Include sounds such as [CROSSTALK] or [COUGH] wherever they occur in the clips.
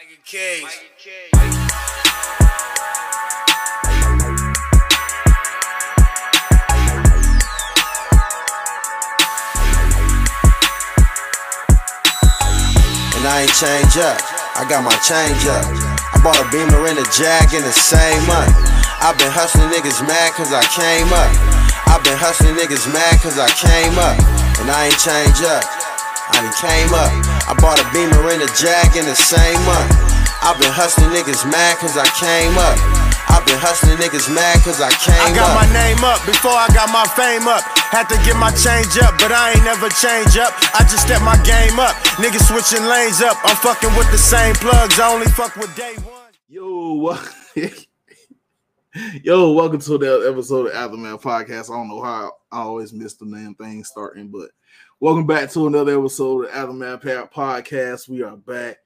Mikey Cage. and I ain't change up. I got my change up. I bought a beamer and a jag in the same month. i been hustling niggas mad cause I came up. i been hustling niggas mad cause I came up. And I ain't change up. I done came up. I bought a beamer and a jag in the same month. I've been hustling niggas mad cause I came up. I've been hustling niggas mad cause I came up. I got up. my name up before I got my fame up. Had to get my change up, but I ain't never change up. I just step my game up. Niggas switching lanes up. I'm fucking with the same plugs. I only fuck with day one. Yo, what? [LAUGHS] Yo, welcome to the episode of Aftamath Podcast. I don't know how I always miss the damn thing starting, but welcome back to another episode of Aftamath Podcast. We are back.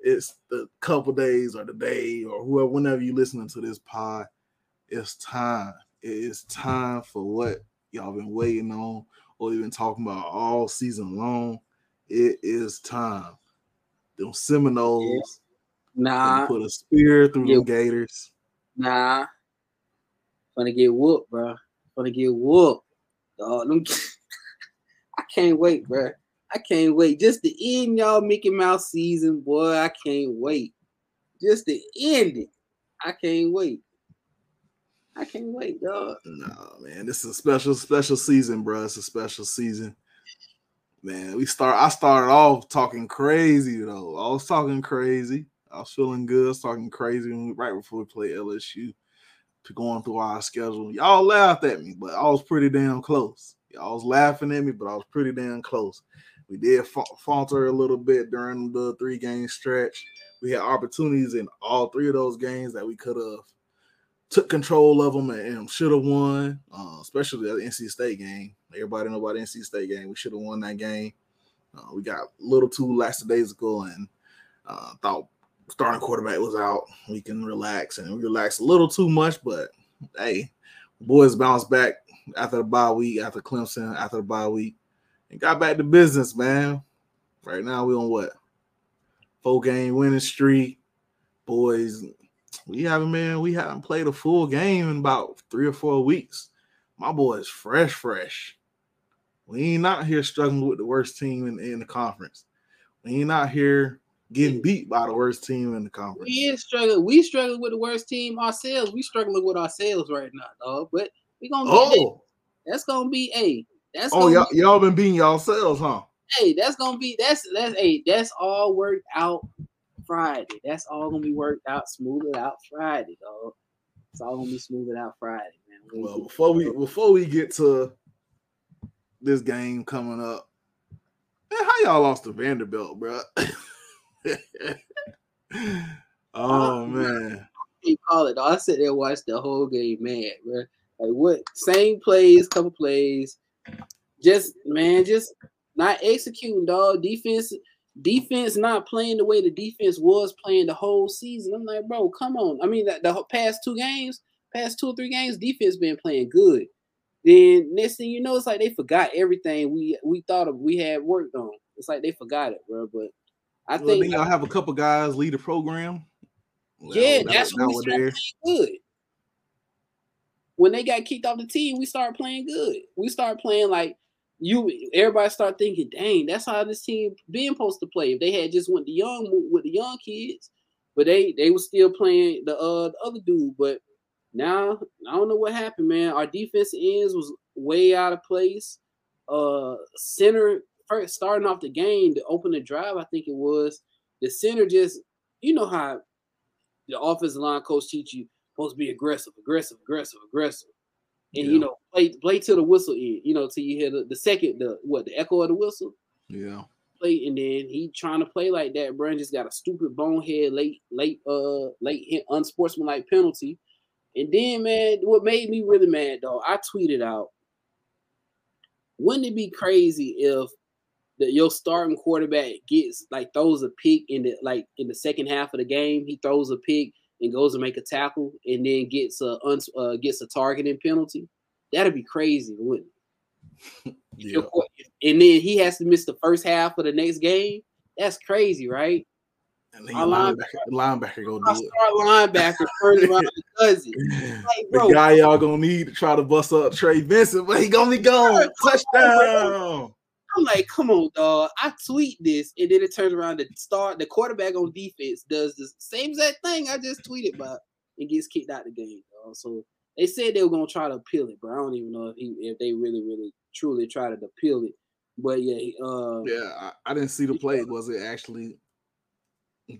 It's the couple days or the day or whoever, whenever you're listening to this pod, it's time. It is time for what y'all been waiting on or even talking about all season long. It is time. Them Seminoles Nah, put a spear through Yeah. them Gators. nah. Gonna get whooped, bro. Gonna get whooped. Dog, them- [LAUGHS] can't wait, bro. I can't wait. Just to end y'all Mickey Mouse season, boy. I can't wait. Just to end it. I can't wait. I can't wait, dog. No, man, this is a special, special season, bro. It's a special season. Man, we start. I started off talking crazy though. I was talking crazy. I was feeling good. I was talking crazy right before we played LSU. To going through our schedule, y'all laughed at me, but I was pretty damn close. Y'all was laughing at me, but I was pretty damn close. We did fa- falter a little bit during the three game stretch. We had opportunities in all three of those games that we could have took control of them and, and should have won, uh, especially the NC State game. Everybody know about the NC State game. We should have won that game. Uh, we got a little too lackadaisical and uh, thought starting quarterback was out. We can relax and we relaxed a little too much, but hey, boys bounced back after the bye week, after Clemson, after the bye week, and got back to business, man. Right now we on what? Four game winning streak. Boys, we haven't been, we haven't played a full game in about three or four weeks. My boy is fresh, fresh. We ain't out here struggling with the worst team in, in the conference. We ain't out here getting beat by the worst team in the conference. We is struggling. We struggling with the worst team ourselves. We struggling with ourselves right now, dog. But we gonna get it. Oh, That's gonna be a. That's oh, y'all, y'all been beating yourselves, huh? hey, that's gonna be that's that's hey, that's all worked out Friday. That's all gonna be worked out, smoothed out Friday, dog. It's all gonna be smoothed out Friday, man. We Well, before we before we get to this game coming up, man, how y'all lost to Vanderbilt, bro? [LAUGHS] oh man, can't call it. Dog. I sit there and watch the whole game, man. Bro. Like what? Same plays, couple plays. Just man, just not executing, dog. Defense, defense not playing the way the defense was playing the whole season. I'm like, bro, come on. I mean, the, the past two games, past two or three games, defense been playing good. Then next thing you know, it's like they forgot everything we we thought of we had worked on. It's like they forgot it, bro. But I well, think y'all have a couple guys lead the program. Yeah, Now- that's now when we we're there. good. When they got kicked off the team, we started playing good. We started playing like you. Everybody started thinking, "Dang, that's how this team being supposed to play." If they had just went the young with the young kids, but they they were still playing the uh the other dude. But now I don't know what happened, man. Our defense ends was way out of place. Uh, center first starting off the game to open the drive, I think it was the center just you know how the offensive line coach teach you supposed to be aggressive, aggressive, aggressive, aggressive, and Yeah. you know play play till the whistle end. You know till you hear the, the second the what the echo of the whistle Yeah, play, and then he trying to play like that. Brand just got a stupid bonehead late late uh late hit unsportsmanlike penalty, and then man, what made me really mad though, I tweeted out, wouldn't it be crazy if that your starting quarterback gets like throws a pick in the like in the second half of the game. He throws a pick and goes to make a tackle, and then gets a uns uh, gets a targeting penalty. That'd be crazy, wouldn't it? [LAUGHS] Yeah. And then he has to miss the first half of the next game. That's crazy, right? And then linebacker, linebacker go do it. Linebacker turns around and does it. Like, bro, the guy y'all gonna need to try to bust up Trey Vincent, but he gonna be gone. Touchdown. I'm like, come on, dog. I tweet this, and then it turns around to start the quarterback on defense does the same exact thing I just tweeted about and gets kicked out the game, dog. So they said they were gonna try to appeal it, but I don't even know if he, if they really, really, truly tried to appeal it. But yeah, uh, Yeah, I, I didn't see the play. Was it actually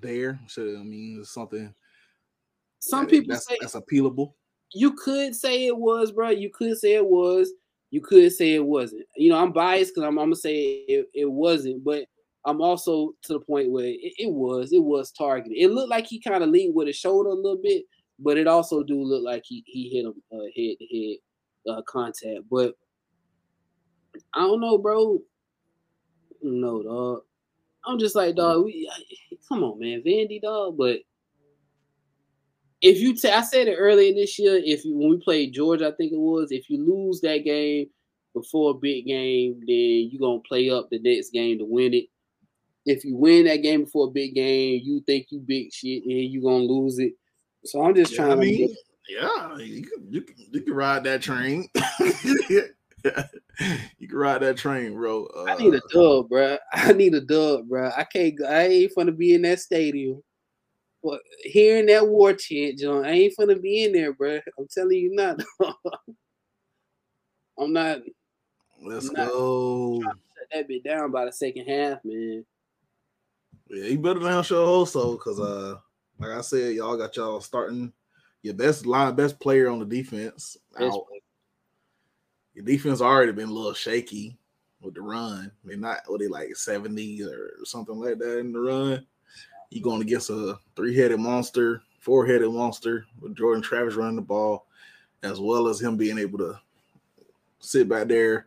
there? Should I mean it's something some people that's, say that's appealable. you could say it was, bro. You could say it was. You could say it wasn't. You know, I'm biased because I'm, I'm gonna say it, it wasn't, but I'm also to the point where it, it was. It was targeted. It looked like he kind of leaned with his shoulder a little bit, but it also do look like he he hit him uh, head to head uh, contact. But I don't know, bro. No, dog. I'm just like, dog. We come on, man, Vandy, dog. But if you, ta- I said it earlier this year. If you, when we played Georgia, I think it was. If you lose that game before a big game, then you're gonna play up the next game to win it. If you win that game before a big game, you think you big shit, and you gonna lose it. So I'm just Yeah, trying I to. get- yeah, you can, you can you can ride that train. [LAUGHS] you can ride that train, bro. Uh, [LAUGHS] I need a dub, bro. I need a dub, bro. I can't. go- I ain't gonna be in that stadium. But hearing that war chant, John, I ain't finna be in there, bro. I'm telling you not. [LAUGHS] I'm not. Let's not- go. Shut that bit down by the second half, man. Yeah, you better than show also, because uh, like I said, y'all got y'all starting your best line, best player on the defense. Out. Your defense already been a little shaky with the run. They're not what they like 70 or something like that in the run. You going against a three-headed monster, four-headed monster with Jordan Travis running the ball, as well as him being able to sit back there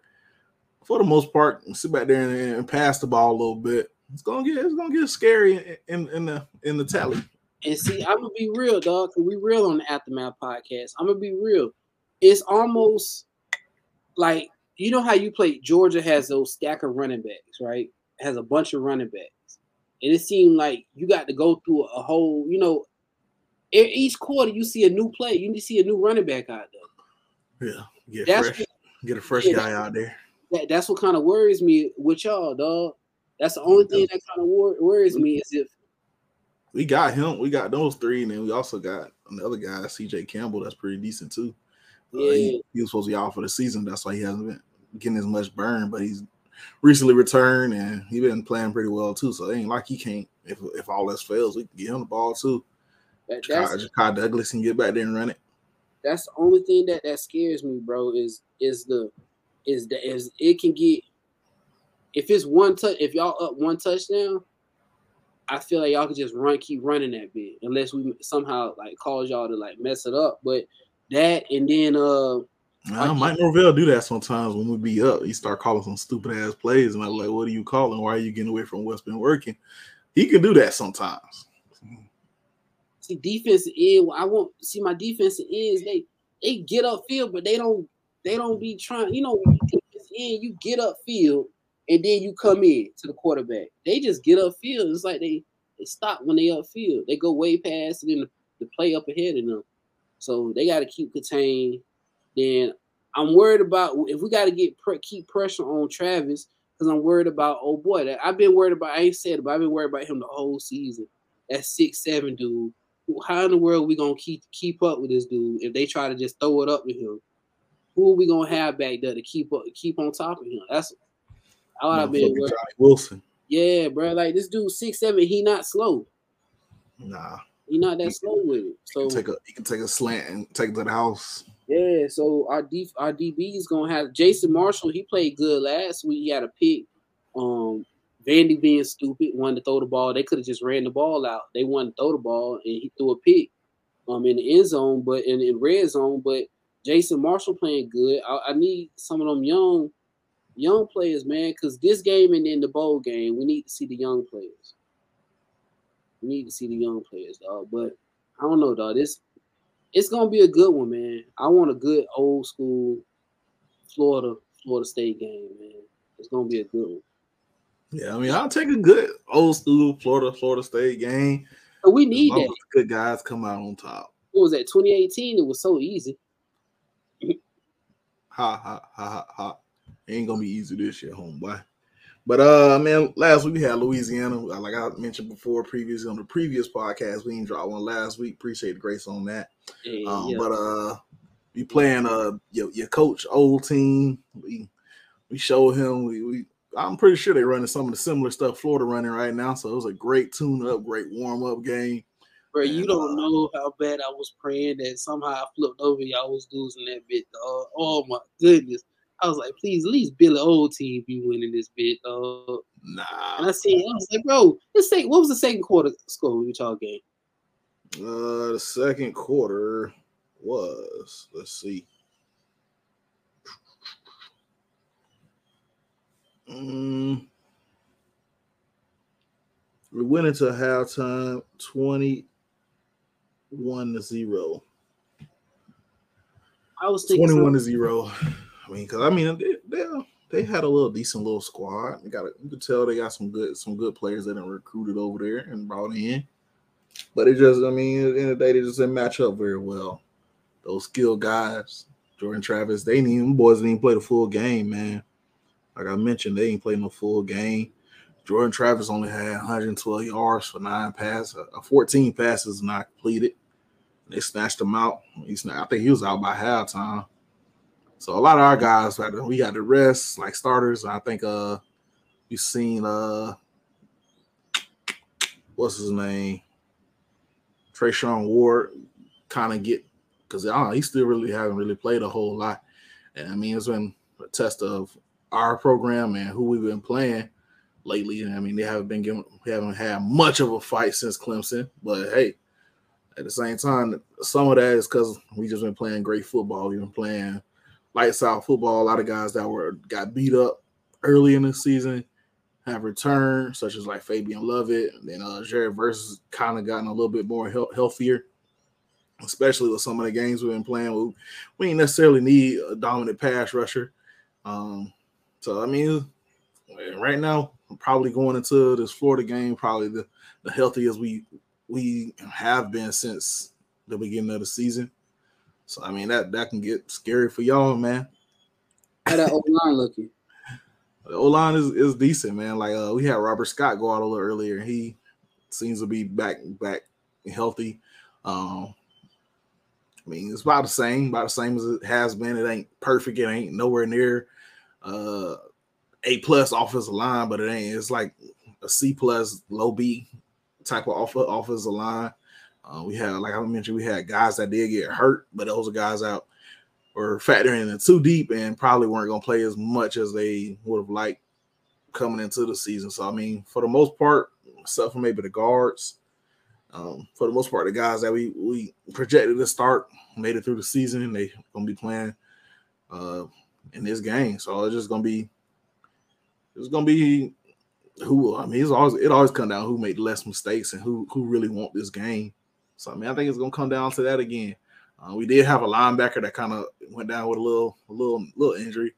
for the most part, sit back there and, and pass the ball a little bit. It's gonna get it's gonna get scary in, in, in the in the tally. And see, I'm gonna be real, dog. Cause we real on the Aftamath podcast. I'm gonna be real. It's almost like you know how you play. Georgia has those stack of running backs, right? Has a bunch of running backs, and it seemed like you got to go through a whole. You know, each quarter you see a new play. You see a new running back out there. Yeah, get That's fresh, get a fresh yeah, guy out there. That, that's what kind of worries me with y'all, dog. That's the only thing that kind of wor- worries me is if We got him. We got those three, and then we also got another guy, CJ Campbell. That's pretty decent too. Uh, Yeah. he, he was supposed to be out for the season. That's why he hasn't been getting as much burn. But he's recently returned, and he been playing pretty well too. So it ain't like he can't. If if all else fails, we can get him the ball too. that, Jakai that's Jakai Douglas can get back there and run it. that's the only thing that that scares me, bro. Is is the is the is it can get if it's one touch if y'all up one touchdown, I feel like y'all can just run keep running that bit unless we somehow like cause y'all to like mess it up. But that and then uh Nah, Mike Norvell do that sometimes when we be up. He start calling some stupid ass plays, and I'm like, "What are you calling? Why are you getting away from what's been working?" He can do that sometimes. see defensive end. I want see my defensive ends. They they get up field, but they don't they don't be trying. You know, defensive end, you get up field and then you come in to the quarterback. They just get up field. It's like they they stop when they up field. They go way past and then the, the play up ahead of them. So they got to keep contained. Then I'm worried about if we got to get keep pressure on Travis because I'm worried about oh boy that I've been worried about. I ain't said it, but I've been worried about him the whole season. That six seven dude. How in the world we gonna keep keep up with this dude if they try to just throw it up with him? Who are we gonna have back there to keep up keep on top of him? That's all I've been worried. Wilson. Yeah, bro. Like this dude six seven. He not slow. Nah, He not that slow with it. So take a he can take a slant and take it to the house. Yeah, so our D our DB is gonna have Jason Marshall. He played good last week. He had a pick. Um, Vandy being stupid, wanted to throw the ball. They could have just ran the ball out. They wanted to throw the ball, and he threw a pick. Um, in the end zone, but in, in red zone. But Jason Marshall playing good. I, I need some of them young, young players, man. Because this game and then the bowl game, we need to see the young players. We need to see the young players, dog. But I don't know, dog. This it's gonna be a good one, man. I want a good old school Florida Florida State game, man. It's gonna be a good one. Yeah, I mean, I'll take a good old school Florida Florida State game. But we need that. Good guys come out on top. What was that? 2018. It was so easy. ha ha ha ha ha. It ain't gonna be easy this year, homeboy. But uh, man, last week we had Louisiana. Like I mentioned before, previously on the previous podcast, we didn't drop one last week. Appreciate the grace on that. Yeah, um, yeah. But uh, we playing uh your, your coach old team. We we showed him we, we I'm pretty sure they're running some of the similar stuff Florida running right now. So it was a great tune up, great warm up game. Bro, you don't uh, know how bad I was praying that somehow I flipped over. Y'all was losing that bit. Dog. Oh my goodness. I was like, please, at least Billy Old team be winning this bit. Dog. Nah. And I see, I was like, bro, let's say, what was the second quarter score we Utah game? Uh, the second quarter was, let's see. Mm, we went into halftime 21 to 0. I was thinking 21 to 0. Mean, because I mean, they, they, they had a little decent little squad. They got a, you could tell they got some good some good players that are recruited over there and brought in. But it just, I mean, at the end of the day, they just didn't match up very well. Those skilled guys, Jordan Travis, they didn't even boys didn't even play the full game, man. Like I mentioned, they ain't played no full game. Jordan Travis only had 112 yards for nine passes, uh, 14 passes not completed. They snatched him out. He's not, I think he was out by halftime. So a lot of our guys, we got to rest like starters. I think uh you've seen uh what's his name, Treshaun Ward, kind of get because he still really haven't really played a whole lot. And I mean, it's been a test of our program and who we've been playing lately. And I mean, they haven't been given, we haven't had much of a fight since Clemson. But hey, at the same time, some of that is because we just been playing great football. We've been playing lights out football. A lot of guys that were got beat up early in the season have returned, such as like Fabian Lovett. And then uh, Jared Verse kind of gotten a little bit more he- healthier, especially with some of the games we've been playing. We, we ain't necessarily need a dominant pass rusher. Um, so I mean, right now, I'm probably going into this Florida game, probably the, the healthiest we we have been since the beginning of the season. So I mean that that can get scary for y'all, man. How that O line looking? [LAUGHS] The O line is, is decent, man. Like uh, we had Robert Scott go out a little earlier. He seems to be back back healthy. Um, I mean, it's about the same, about the same as it has been. It ain't perfect. It ain't nowhere near uh A plus offensive line, but it ain't. It's like a C plus, low B type of off offensive line. Uh, we had, like I mentioned, we had guys that did get hurt, but those are guys out were factoring in too deep and probably weren't going to play as much as they would have liked coming into the season. So I mean, for the most part, except for maybe the guards, um, for the most part, the guys that we we projected to start made it through the season. And they gonna be playing uh, in this game. So it's just gonna be it's gonna be who I mean it's always it always come down who made less mistakes and who who really want this game. So I mean I think it's gonna come down to that again. Uh, we did have a linebacker that kind of went down with a little a little little injury,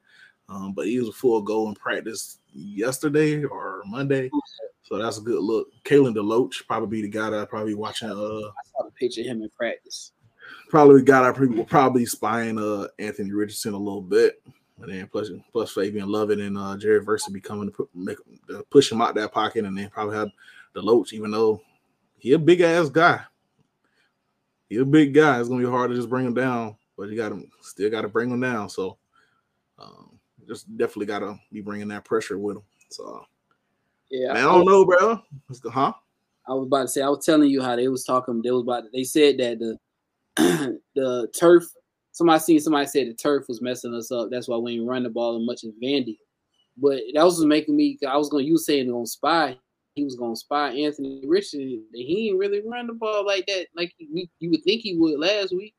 um, but he was a full go in practice yesterday or Monday. So that's a good look. Kalen DeLoach probably be the guy that I probably watching. Uh, I saw the picture of him in practice. Probably the guy that probably spying uh Anthony Richardson a little bit. And then plus plus Fabian Lovett and uh, Jared Verse be coming to put, make, to push him out that pocket, and then probably have the DeLoach, even though he a big ass guy. He a big guy. It's gonna be hard to just bring him down, but you got to still got to bring him down. So, um, just definitely got to be bringing that pressure with him. So, yeah, man, I don't know, bro. The, huh? I was about to say. I was telling you how they was talking. They was about. They said that the [CLEARS THROAT] the turf somebody seen somebody said the turf was messing us up. That's why we ain't run the ball as much as Vandy. But that was making me. I was going. To, you saying on spy. He was going to spy Anthony Richardson. He ain't really run the ball like that. Like you, you would think he would last week.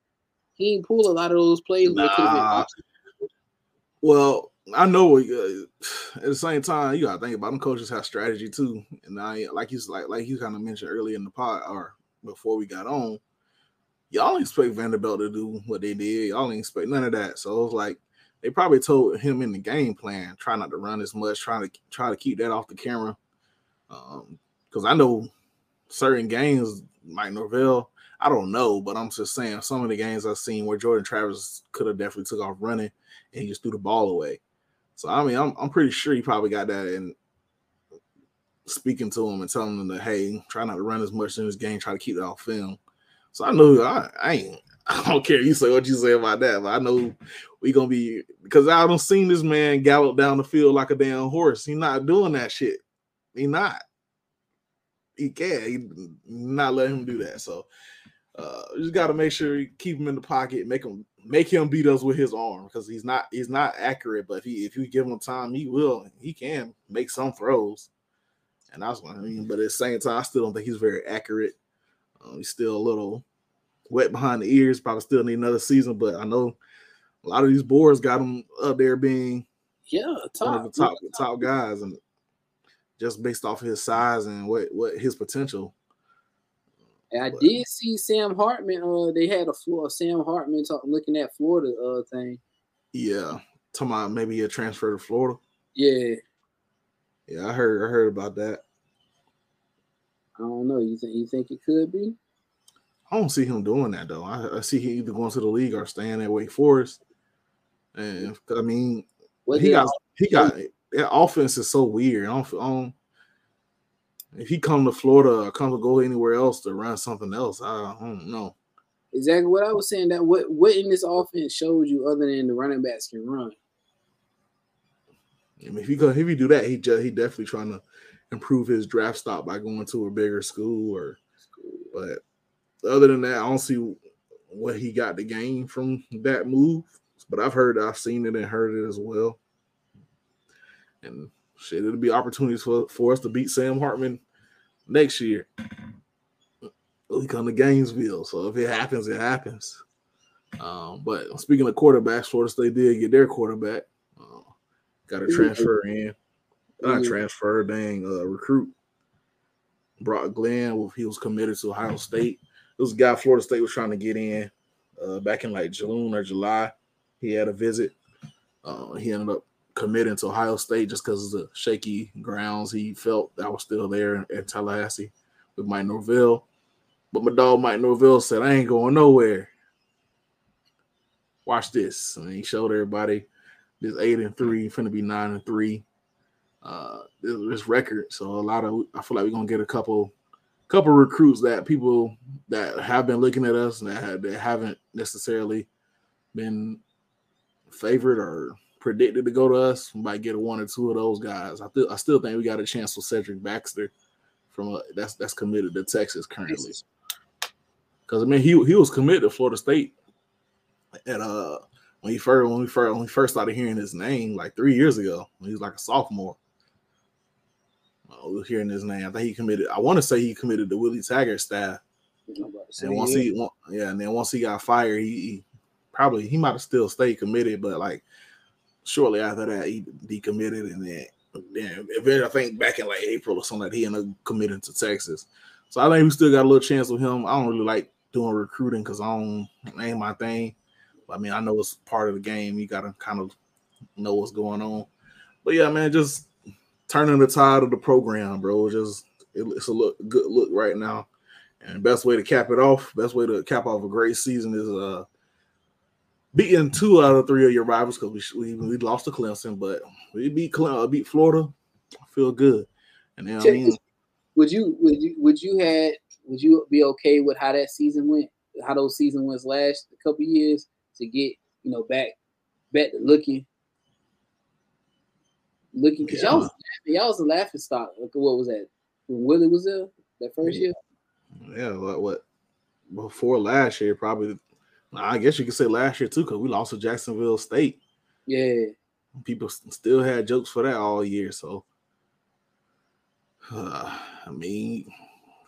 He ain't pull a lot of those plays. Nah. Well, I know. Uh, at the same time, you got to think about them. Coaches have strategy too, and I like you like like you kind of mentioned earlier in the pod or before we got on y'all expect Vanderbilt to do what they did. Y'all ain't expect none of that. So it was like they probably told him in the game plan, try not to run as much, trying to try to keep that off the camera. Um, because I know certain games, Mike Norvell, I don't know, but I'm just saying some of the games I've seen where Jordan Travis could have definitely took off running and he just threw the ball away. So I mean, I'm I'm pretty sure he probably got that in speaking to him and telling him that hey, try not to run as much in this game, try to keep it off film. So I know I, I ain't [LAUGHS] I don't care you say what you say about that, but I know we gonna be because I don't seen this man gallop down the field like a damn horse. He not doing that shit. He not. He can't. He not let him do that. So uh just got to make sure you keep him in the pocket, make him make him beat us with his arm because he's not he's not accurate. But if he if you give him time, he will. He can make some throws, and that's what I mean. But at the same time, I still don't think he's very accurate. Um, he's still a little wet behind the ears. Probably still need another season, but I know a lot of these boards got him up there being yeah top one of the top top guys, and just based off his size and what what his potential. I But- did see Sam Hartman. Uh, they had a floor. Sam Hartman talking, looking at Florida. Uh, thing. Yeah, talking about maybe a transfer to Florida. Yeah, Yeah, I heard I heard about that. I don't know. You think you think it could be? I don't see him doing that though. I, I see he either going to the league or staying at Wake Forest. And I mean, What he did- got he got that offense is so weird. I don't, if he come to Florida or come to go anywhere else to run something else, I don't know. exactly what I was saying. That what what in this offense showed you other than the running backs can run? I mean, if he go, if he do that, he just he definitely trying to improve his draft stock by going to a bigger school or. But other than that, I don't see what he got to gain from that move. But I've heard, I've seen it and heard it as well. And shit, it'll be opportunities for, for us to beat Sam Hartman next year. We come to Gainesville, so if it happens, it happens. Um, but speaking of quarterbacks, Florida State did get their quarterback. Uh, got a transfer in, not Mhm. transfer, dang, uh, recruit. Brock Glenn, well, he was committed to Ohio State. It was a guy Florida State was trying to get in uh, back in like June or July. He had a visit. Uh, he ended up committing to Ohio State just because of the shaky grounds he felt that was still there at Tallahassee with Mike Norvell. But my dog Mike Norvell said, I ain't going nowhere. Watch this. And he showed everybody this eight and three, finna be nine and three. Uh this, this record. So a lot of I feel like we're gonna get a couple couple recruits that people that have been looking at us and that, that haven't necessarily been favored or predicted to go to us. We might get a one or two of those guys. I still I still think we got a chance with Cedric Baxter from a, that's that's committed to Texas currently. Because I mean he he was committed to Florida State at uh when he first when we first when we first started hearing his name like three years ago when he was like a sophomore. Uh, we were hearing his name. I think he committed. I want to say he committed to Willie Taggart staff. I'm about to say, And once he, yeah, and then once he got fired, he, he probably he might have still stayed committed, but like shortly after that, he decommitted, and then then I think back in like April or something, like he ended up committing to Texas. So I think we still got a little chance with him. I don't really like doing recruiting because I don't ain't my thing. But I mean, I know it's part of the game. You got to kind of know what's going on. But yeah, man, just turning the tide of the program, bro. Just it, it's a look good look right now. And best way to cap it off, best way to cap off a great season is uh beating two out of three of your rivals because we, we we lost to Clemson, but we beat Cle- uh, beat Florida. I feel good. And then I mean. Would you would you would you had would you be okay with how that season went? How those season went last a couple years to get you know back back to looking looking because y'all was laughing, y'all was a laughing stock. Like, What was that when Willie was there that first year? yeah, what, what before last year, probably. I guess you could say last year too, because we lost to Jacksonville State. Yeah, People still had jokes for that all year. So, uh, [SIGHS] I mean,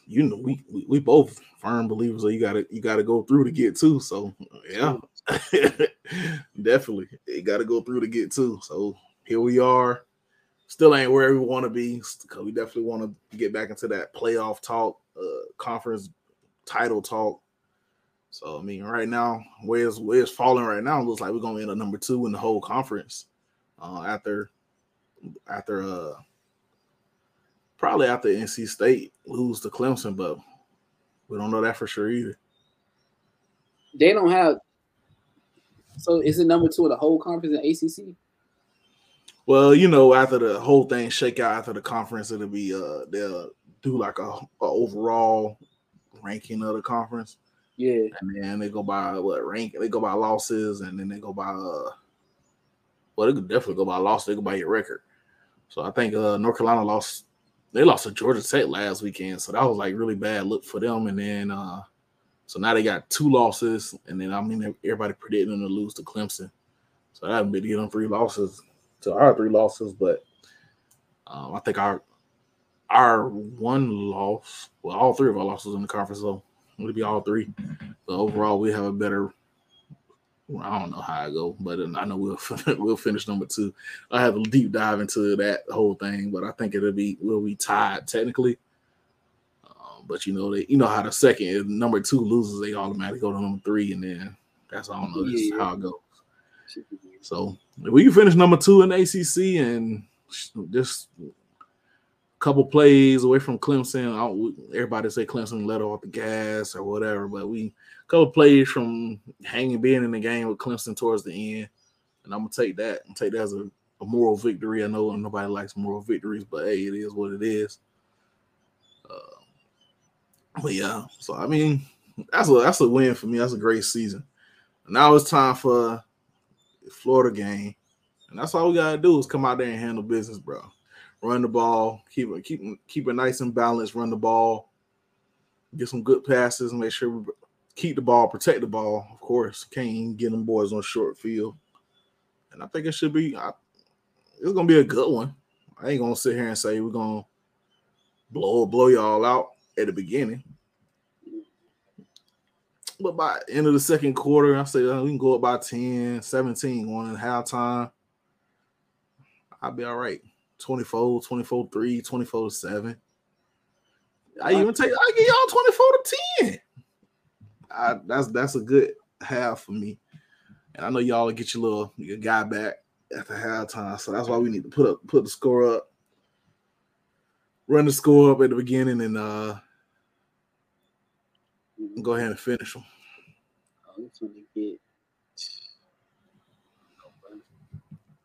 you know, we, we we both firm believers that you gotta you gotta go through to get to. So, yeah, [LAUGHS] definitely, you gotta go through to get to. So here we are. Still ain't where we want to be because we definitely want to get back into that playoff talk, uh, conference title talk. So I mean, right now, where it's where it's falling right now, it looks like we're gonna end up number two in the whole conference. Uh, after after uh probably after NC State lose to Clemson, but we don't know that for sure either. They don't have. So is it number two in the whole conference in ACC? Well, you know, after the whole thing shake out after the conference, it'll be uh they'll do like a, a overall ranking of the conference. Yeah. And then they go by what rank they go by losses and then they go by uh well they could definitely go by loss, they go by your record. So I think uh North Carolina lost they lost to Georgia Tech last weekend. So that was like really bad look for them. And then uh so now they got two losses, and then I mean everybody predicting them to lose to Clemson. So that would be to them three losses to our three losses, but um, I think our our one loss, well, all three of our losses in the conference, though, would be all three. So overall, we have a better. I don't know how I go, but I know we'll [LAUGHS] we'll finish number two. I have a deep dive into that whole thing, but I think it'll be we'll be tied technically. Um, but you know they you know how the second if number two loses, they automatically go to number three, and then that's I don't know Yeah. how it goes. So if we can finish number two in ACC and just couple plays away from Clemson, everybody say Clemson let off the gas or whatever, but we a couple plays from hanging being in the game with Clemson towards the end, and I'm gonna take that and take that as a, a moral victory. I know nobody likes moral victories, but hey, it is what it is. Uh, but yeah, so I mean, that's a that's a win for me. That's a great season. Now it's time for Florida game, and that's all we gotta do is come out there and handle business, bro. Run the ball, keep it keep keep it nice and balanced. Run the ball, get some good passes, and make sure we keep the ball, protect the ball. Of course, can't get them boys on short field, and I think it should be. I, it's gonna be a good one. I ain't gonna sit here and say we're gonna blow blow y'all out at the beginning. But by end of the second quarter, I say uh, we can go up by 10, 17, going in halftime. I'll be all right. 24, 24, 3, 24 7. I even take I give y'all 24 to 10. I, that's that's a good half for me. And I know y'all get your little your guy back at the halftime. So that's why we need to put up put the score up, run the score up at the beginning, and uh go ahead and finish them. Oh, get.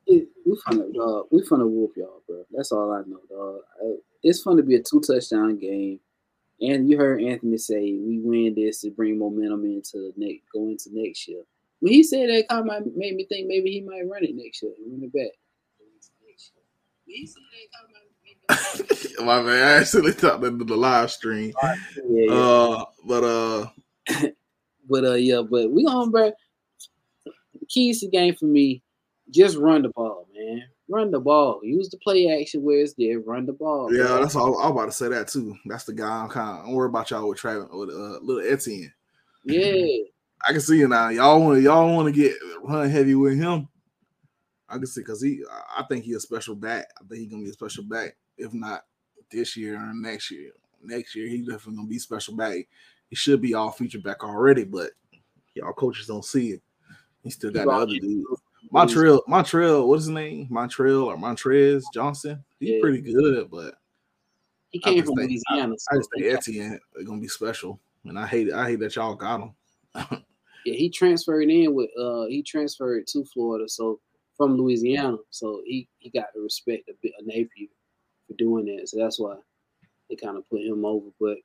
It, we finna dog. We finna whoop y'all, bro. That's all I know, dog. I, it's to be a two touchdown game, and you heard Anthony say we win this to bring momentum into next go into next year. When he said that, kind of made me think maybe he might run it next year, run it back. When he said that, kinda made me think- [LAUGHS] My man, I actually thought that in the live stream. [LAUGHS] yeah, yeah. Uh, but uh, [COUGHS] But uh, yeah, but we gonna bro. The keys to the game for me, just run the ball, man. Run the ball. Use the play action where it's there. Run the ball. yeah, bro. that's all. I'm about to say that too. That's the guy I'm kind of. Don't worry about y'all with Travis with uh, little Etienne. yeah. I can see it now. Y'all want y'all want to get run heavy with him. I can see because he. I think he a special back. I think he gonna be a special back. If not this year or next year. Next year he definitely gonna be special back. He should be all feature back already, but y'all coaches don't see it. He still got the other dude. Montreal, Montreal, what is his name? Montreal or Montrez Johnson. He's Yeah. pretty good, but He came from think- Louisiana. I just think Etienne is gonna be special. And I hate it. I hate that y'all got him. [LAUGHS] yeah, he transferred in with uh he transferred to Florida, so from Louisiana. So he he got to respect a bit of Napier for doing that. So that's why they kind of put him over. But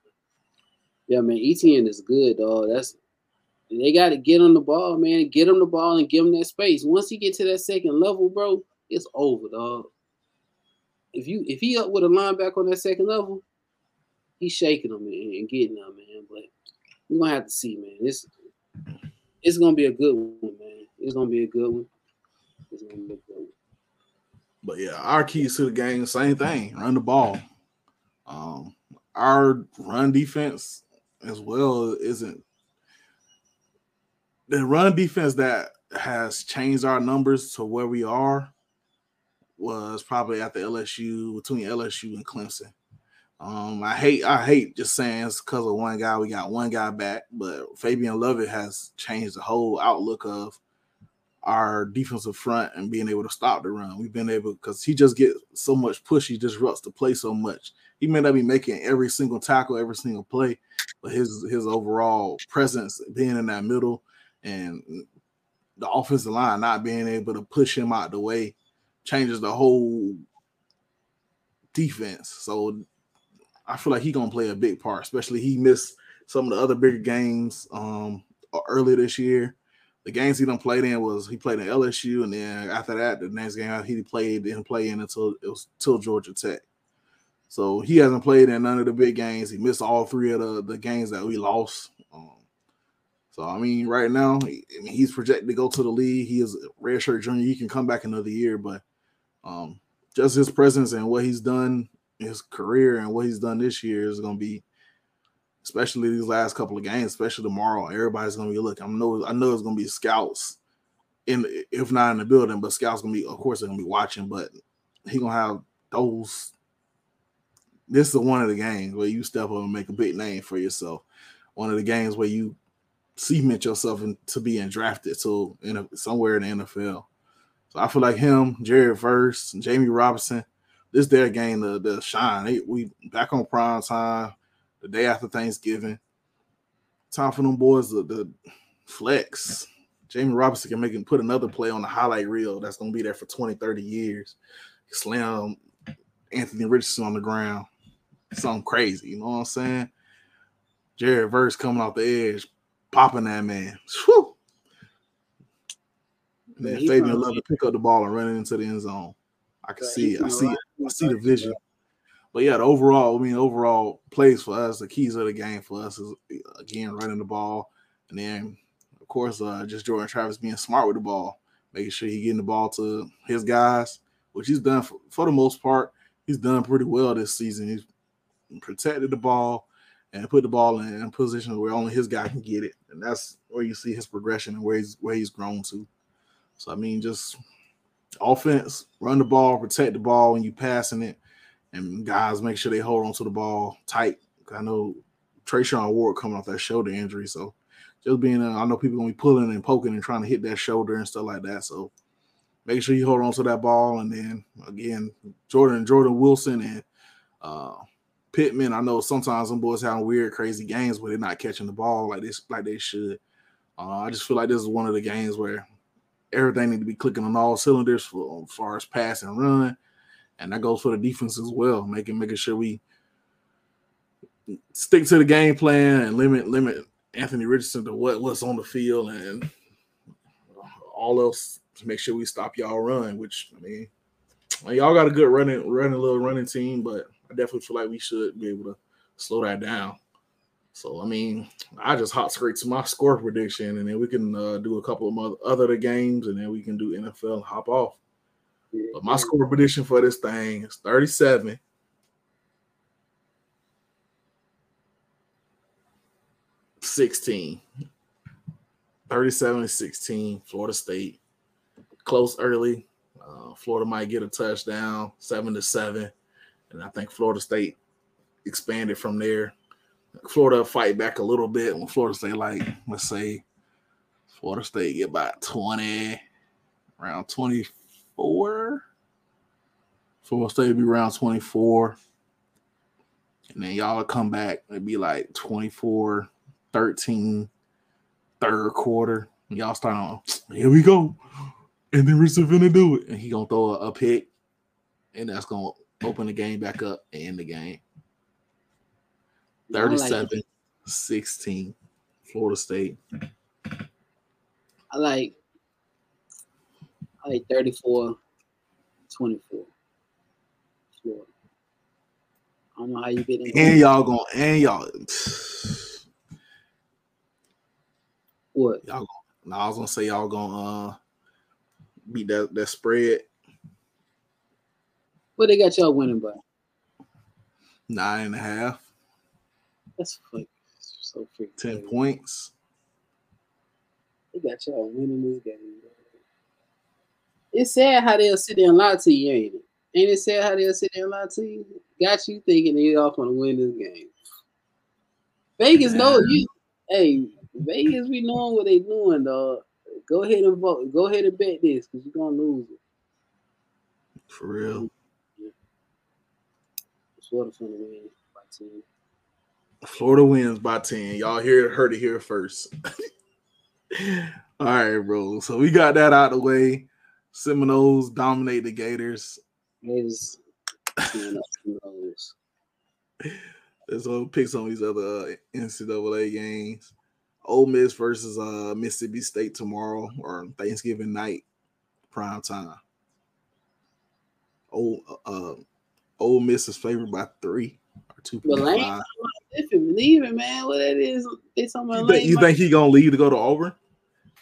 yeah, man, Etienne is good, dog. That's they got to get him the ball, man. Get him the ball and give him that space. Once he get to that second level, bro, it's over, dog. If you if he up with a linebacker on that second level, he's shaking them and, getting them, man. But we're gonna have to see, man. It's it's gonna be a good one, man. It's gonna be a good one. It's gonna be a good one. But yeah, our keys to the game, same thing. Run the ball. Um, our run defense as well isn't the run defense that has changed our numbers to where we are was probably at the LSU between LSU and Clemson. Um, I hate I hate just saying it's because of one guy. We got one guy back, but Fabian Lovett has changed the whole outlook of our defensive front and being able to stop the run. We've been able because he just gets so much push, he disrupts the play so much. He may not be making every single tackle, every single play, but his his overall presence being in that middle and the offensive line not being able to push him out the way changes the whole defense. So I feel like he gonna play a big part, especially he missed some of the other bigger games um earlier this year. The games he done played in was he played in LSU, and then after that, the next game he played didn't play in until it was till Georgia Tech. So he hasn't played in none of the big games. He missed all three of the, the games that we lost. So I mean, right now, I mean, he's projected to go to the league. He is a redshirt junior. He can come back another year, but um, just his presence and what he's done his career and what he's done this year is going to be, especially these last couple of games, especially tomorrow. Everybody's going to be looking. I know, I know it's going to be scouts in, if not in the building, but scouts going to be, of course, they're going to be watching. But he going to have those. This is one of the games where you step up and make a big name for yourself. One of the games where you cement yourself into being drafted to in a, somewhere in the NFL. So I feel like him, Jared Verse, Jammie Robinson this their game the to shine. They, we back on prime time the day after Thanksgiving. Time for them boys the, to flex. Jammie Robinson can make him put another play on the highlight reel that's gonna be there for 20, 30 years. Slam Anthony Richardson on the ground. Something crazy, you know what I'm saying? Jared Verse coming off the edge, popping that man. Whew. And then Fabian Love to pick up the ball and running into the end zone. I can see it. I see it. I see the vision. But yeah, the overall, I mean, overall plays for us, the keys of the game for us is again running the ball, and then of course uh, just Jordan Travis being smart with the ball, making sure he getting the ball to his guys, which he's done for, for the most part. He's done pretty well this season. He's protected the ball and put the ball in a position where only his guy can get it, and that's where you see his progression and where he's where he's grown to. So I mean, just offense, run the ball, protect the ball when you passing it, and guys make sure they hold on to the ball tight. I know Treshaun Ward coming off that shoulder injury, so just being, uh, I know people gonna be pulling and poking and trying to hit that shoulder and stuff like that. So make sure you hold on to that ball, and then again, Jordan, Jordan Wilson, and uh, Pittman. I know sometimes some boys having weird, crazy games where they're not catching the ball like this, like they should. Uh, I just feel like this is one of the games where everything need to be clicking on all cylinders for as far as pass and run, and that goes for the defense as well, making making sure we stick to the game plan and limit limit Anthony Richardson to what what's on the field and all else to make sure we stop y'all run. Which I mean, y'all got a good running running little running team, but I definitely feel like we should be able to slow that down. So I mean, I just hot straight to my score prediction, and then we can uh, do a couple of other games, and then we can do NFL and hop off. But my score prediction for this thing is 37. Sixteen. 37 16, Florida State. Close early. Uh, Florida might get a touchdown, seven to seven. I think Florida State expanded from there. Florida fight back a little bit when Florida State, like, let's say, Florida State get about 20, around 24. Florida State be around 24. And then y'all come back, it'd be like 24, 13, third quarter. Y'all start on, here we go. And then Richard's gonna do it. And he gonna throw a, a pick. And that's gonna open the game back up and end the game. 37 like 16 Florida State. I like I like 34 24 Florida. I don't know how you get in. And y'all going and y'all what? Y'all going no, I was gonna say y'all gonna uh beat that that spread. What they got y'all winning by? Nine and a half. That's like so freaking. Ten crazy. points. They got y'all winning this game. It's sad how they'll sit there and lie to you, ain't it? Ain't it sad how they'll sit there and lie to you? got you thinking they off on to win this game. Vegas know you. Hey, Vegas be knowing what they doing, dog. Go ahead and vote. Go ahead and bet this because you're gonna lose it. For real. Florida gonna win by ten. Florida wins by 10. Y'all hear heard it here first. [LAUGHS] All right, bro. So we got that out of the way. Seminoles dominate the Gators. Gators. [LAUGHS] Let's go pick some of these other uh, NCAA games. Ole Miss versus uh, Mississippi State tomorrow or Thanksgiving night, prime time. Oh, uh, Ole Miss is favored by three or two point five. Leaving, man. What that is? It's on my. You, think, you think he gonna leave to go to Auburn?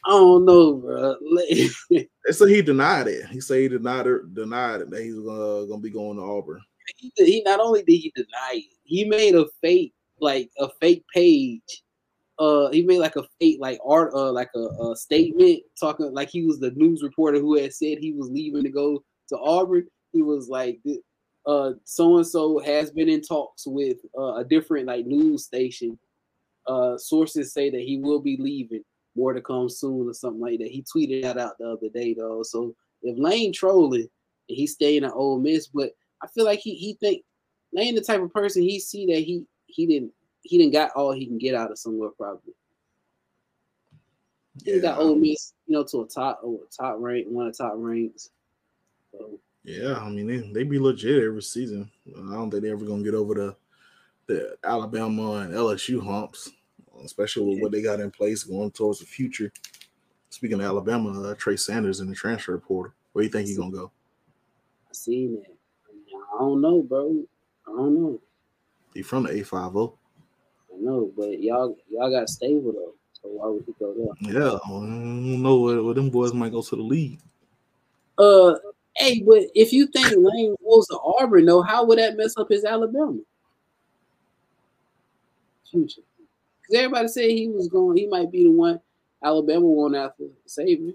I don't know, bro. [LAUGHS] they said he denied it. He said he denied it, denied it that he's uh, gonna be going to Auburn. He, he not only did he deny it, he made a fake like a fake page. Uh, he made like a fake like art, uh, like a, a statement talking like he was the news reporter who had said he was leaving to go to Auburn. He was like, uh, so and so has been in talks with uh, a different like news station. Uh, sources say that he will be leaving. More to come soon, or something like that. He tweeted that out the other day, though. So if Lane trolling and he's staying at Ole Miss, but I feel like he he think Lane the type of person he see that he he didn't he didn't got all he can get out of somewhere probably. He got Ole Miss, you know, to a top a top rank, one of top ranks. So yeah, I mean they, they be legit every season. I don't think they're ever gonna get over the the Alabama and LSU humps, especially with what they got in place going towards the future. Speaking of Alabama, uh, Trey Sanders in the transfer portal. Where do you think he's gonna go? I seen that. I don't know, bro. I don't know. He from the A five O. I know, but y'all y'all got stable though. So why would he go there? Yeah, I don't know where, where them boys might go to the league. Uh, Hey, but if you think Lane goes to Auburn, though, how would that mess up his Alabama future? Because everybody said he was going, he might be the one Alabama won after saving.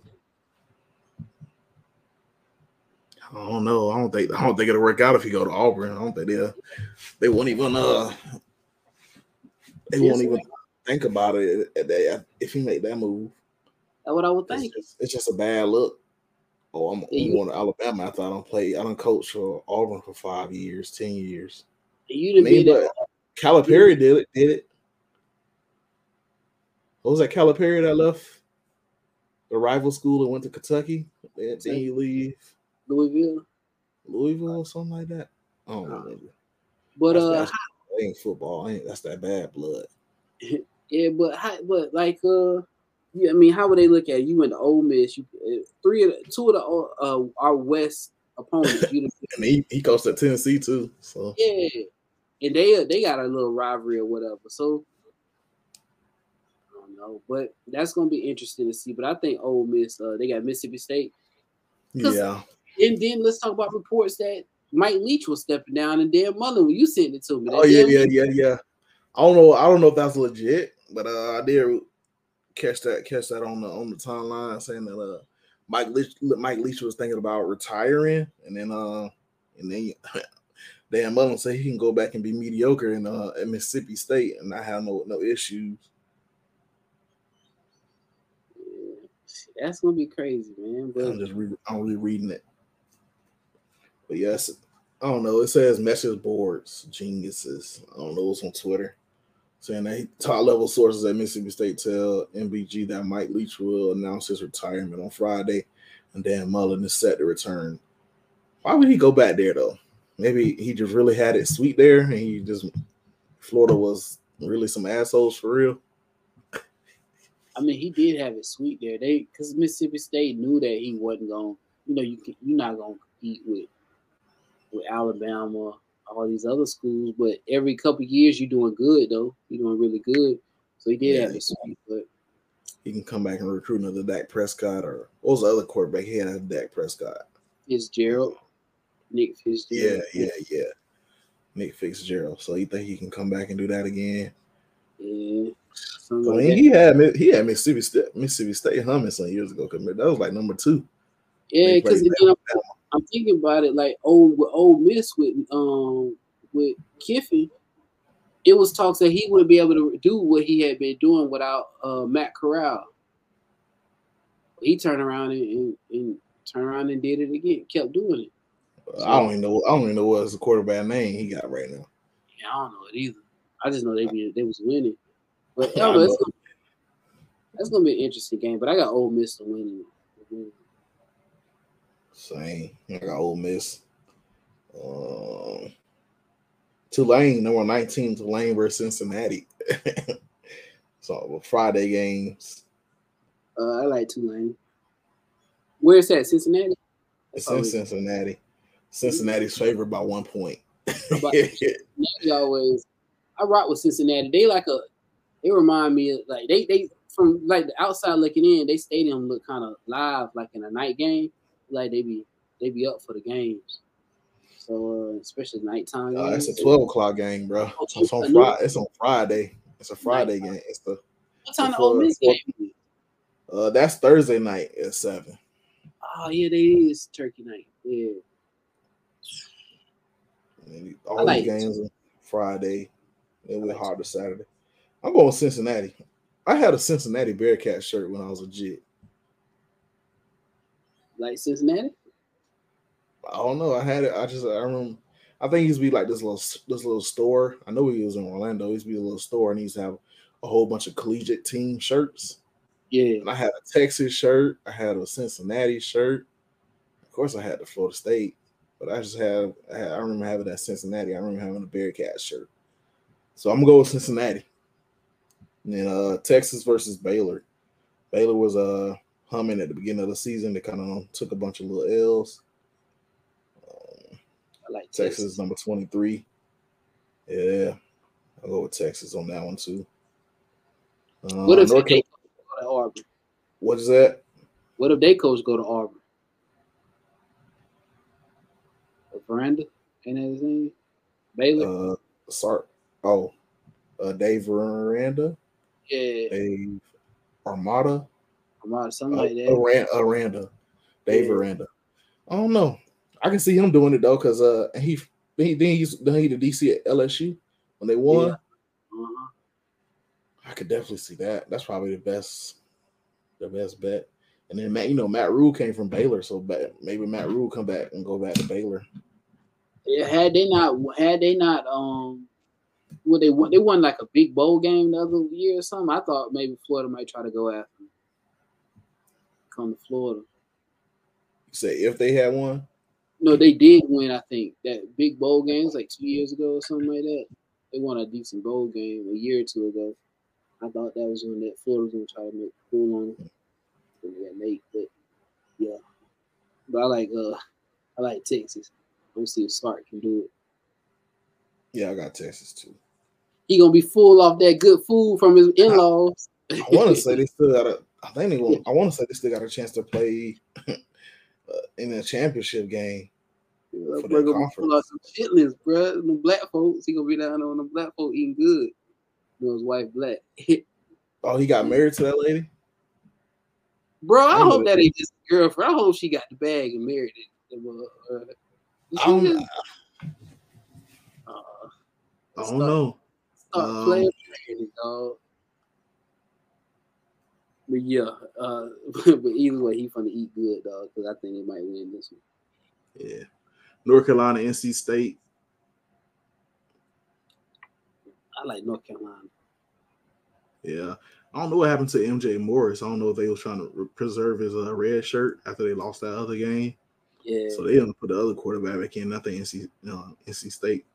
I don't know. I don't think I don't think it'll work out if he go to Auburn. I don't think they they won't even uh they won't even think about it if he make that move. That's what I would think. It's just, it's just a bad look. Oh, I'm, I'm going to Alabama after I don't play. I don't coach for Auburn for five years, ten years. You didn't I mean, Calipari did it. Did it? What was that Calipari that left the rival school and went to Kentucky? Then, then he leave Louisville, Louisville or something like that. I don't remember. But that's, uh, that's, ain't football. Ain't that's that bad blood. [LAUGHS] Yeah, but but like uh I mean, how would they look at it? you? To Ole Miss. You uh, three of the, two of the uh, our West opponents. [LAUGHS] and he he goes at Tennessee too. So yeah, and they they got a little rivalry or whatever. So I don't know, but that's gonna be interesting to see. But I think Ole Miss, uh, they got Mississippi State. Yeah. And then let's talk about reports that Mike Leach was stepping down, and Dan Mullen when you sent it to me. Oh yeah, yeah, yeah, yeah. I don't know. I don't know if that's legit, but uh, I did catch that catch that on the on the timeline saying that uh Mike Leach Mike Leach was thinking about retiring and then uh and then [LAUGHS] Dan Mullen said he can go back and be mediocre in uh at Mississippi State and I have no no issues. That's gonna be crazy, man. But I'm just re- I'm rereading it. But yes, I don't know. It says message boards geniuses. I don't know what's on Twitter saying that top level sources at Mississippi State tell MBG that Mike Leach will announce his retirement on Friday, and Dan Mullen is set to return. Why would he go back there though? Maybe he just really had it sweet there, and he just Florida was really some assholes for real. I mean, he did have it sweet there. They because Mississippi State knew that he wasn't going. You know, you can, you're not going to compete with with Alabama all these other schools, but every couple years you're doing good though. You're doing really good. So he did yeah, have a sweet, but he can come back and recruit another Dak Prescott or what was the other quarterback he had a Dak Prescott? Fitzgerald. Nick Fitzgerald. Yeah, yeah, yeah. Nick Fitzgerald. So you think he can come back and do that again? Yeah. I mean, like he had he had Mississippi State, Mississippi State humming some years ago. Because that was like number two. Yeah, because I'm thinking about it like old with Ole Miss with um with Kiffin, it was talks that he wouldn't be able to do what he had been doing without uh, Matt Corral. He turned around and, and, and turned around and did it again, kept doing it. I don't even know. I don't even know what's the quarterback name he got right now. Yeah, I don't know it either. I just know they be they was winning. But [LAUGHS] I I don't know, know. gonna, that's gonna be an interesting game. But I got Ole Miss to win. Same. I got Ole Miss. Um, Tulane, number 19, Tulane versus Cincinnati. [LAUGHS] so Friday games. Uh, I like Tulane. Where's that? Cincinnati. It's Oh, in Cincinnati. Cincinnati's favored by one point. [LAUGHS] Cincinnati always. I rock with Cincinnati. They like a. They remind me of like they they from like the outside looking in. They stadium look kind of live like in a night game. Like they be they be up for the games. So uh, especially nighttime. Uh, it's a 12 o'clock game, bro. It's on Friday. It's on Friday. It's a Friday game. It's the What time the Ole Miss game? uh that's Thursday night at seven. Oh yeah, they is Turkey night. Yeah. And all like the games on Friday. Then we like hard to Saturday. I'm going Cincinnati. I had a Cincinnati Bearcat shirt when I was a jit. Like Cincinnati. I don't know. I had it. I just I remember. I think he used to be like this little this little store. I know he was in Orlando. He used to be a little store, and he used to have a whole bunch of collegiate team shirts. Yeah. And I had a Texas shirt. I had a Cincinnati shirt. Of course, I had the Florida State, but I just had I, had, I remember having that Cincinnati. I remember having a Bearcat shirt. So I'm gonna go with Cincinnati. And then uh, Texas versus Baylor. Baylor was uh humming at the beginning of the season. They kind of took a bunch of little L's. Um, I like Texas Texas. number 23. Yeah, I'll go with Texas on that one too. Uh, What if North they go to Auburn? what is that? What if they coach go to Auburn? A veranda? Ain't that his name? Baylor? Uh, Sark. Oh, uh, Dave Aranda, yeah. Dave Armada, Something uh, like that. Aranda, Dave Yeah. Aranda. I don't know. I can see him doing it though, cause uh, he he then he's then he the DC at LSU when they won. Yeah. Uh-huh. I could definitely see that. That's probably the best, the best bet. And then Matt, you know, Matt Rhule came from Baylor, so maybe Matt Rhule come back and go back to Baylor. Yeah, had they not had they not um what they won they won like a big bowl game the other year or something. I thought maybe Florida might try to go after. Come to Florida. You say if they had one, No, they did win, I think, that big bowl game was like two years ago or something like that. They won a decent bowl game a year or two ago. I thought that was when that Florida was gonna try to make a pull on. And they got Nate, but yeah. But I like uh I like Texas. I'm see if Sark can do it. yeah, I got Texas too. He gonna be full off that good food from his in-laws. I want to say they [LAUGHS] still got a. I think they want. I want to say they still got a chance to play [LAUGHS] uh, in a championship game. That for their gonna full off some chitlins, bro. Them black folks, he gonna be down on the black folk eating good. You know his wife black. [LAUGHS] Oh, he got married to that lady. Bro, I I hope that. ain't just a girlfriend. I hope she got the bag and married it. Uh, I don't. uh, I don't know. Start Um, playing, dog. But yeah, uh, [LAUGHS] but either way, he's gonna eat good, dog. Because I think they might win this one. Yeah, North Carolina, NC State. I like North Carolina. Yeah, I don't know what happened to MJ Morris. I don't know if they was trying to preserve his uh, red shirt after they lost that other game. Yeah, So they gonna put the other quarterback back in. I think NC, uh, NC State.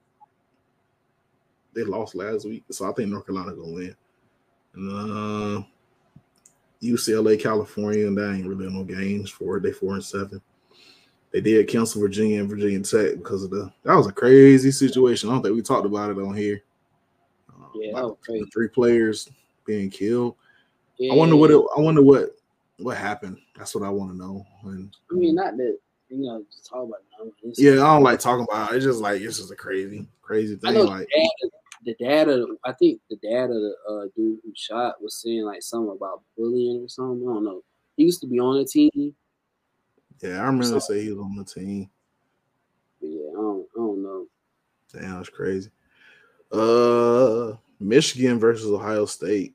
They lost last week, so I think North Carolina gonna win. And uh, UCLA, California, and that ain't really no games for it. They four and seven. They did cancel Virginia and Virginia Tech because of the that was a crazy situation. I don't think we talked about it on here. Uh, Yeah, the three players being killed. yeah. I wonder what it, I wonder what what happened. That's what I want to know. And I mean, not that you know, just talk about it. Yeah, I don't like talking about it. It's just like it's just a crazy, crazy thing. Like the dad, of I think the dad of the uh, dude who shot was saying like something about bullying or something. I don't know. He used to be on the team, yeah, I remember So- say he was on the team. yeah, I don't, I don't know. Damn, that's crazy. Uh, Michigan versus Ohio State.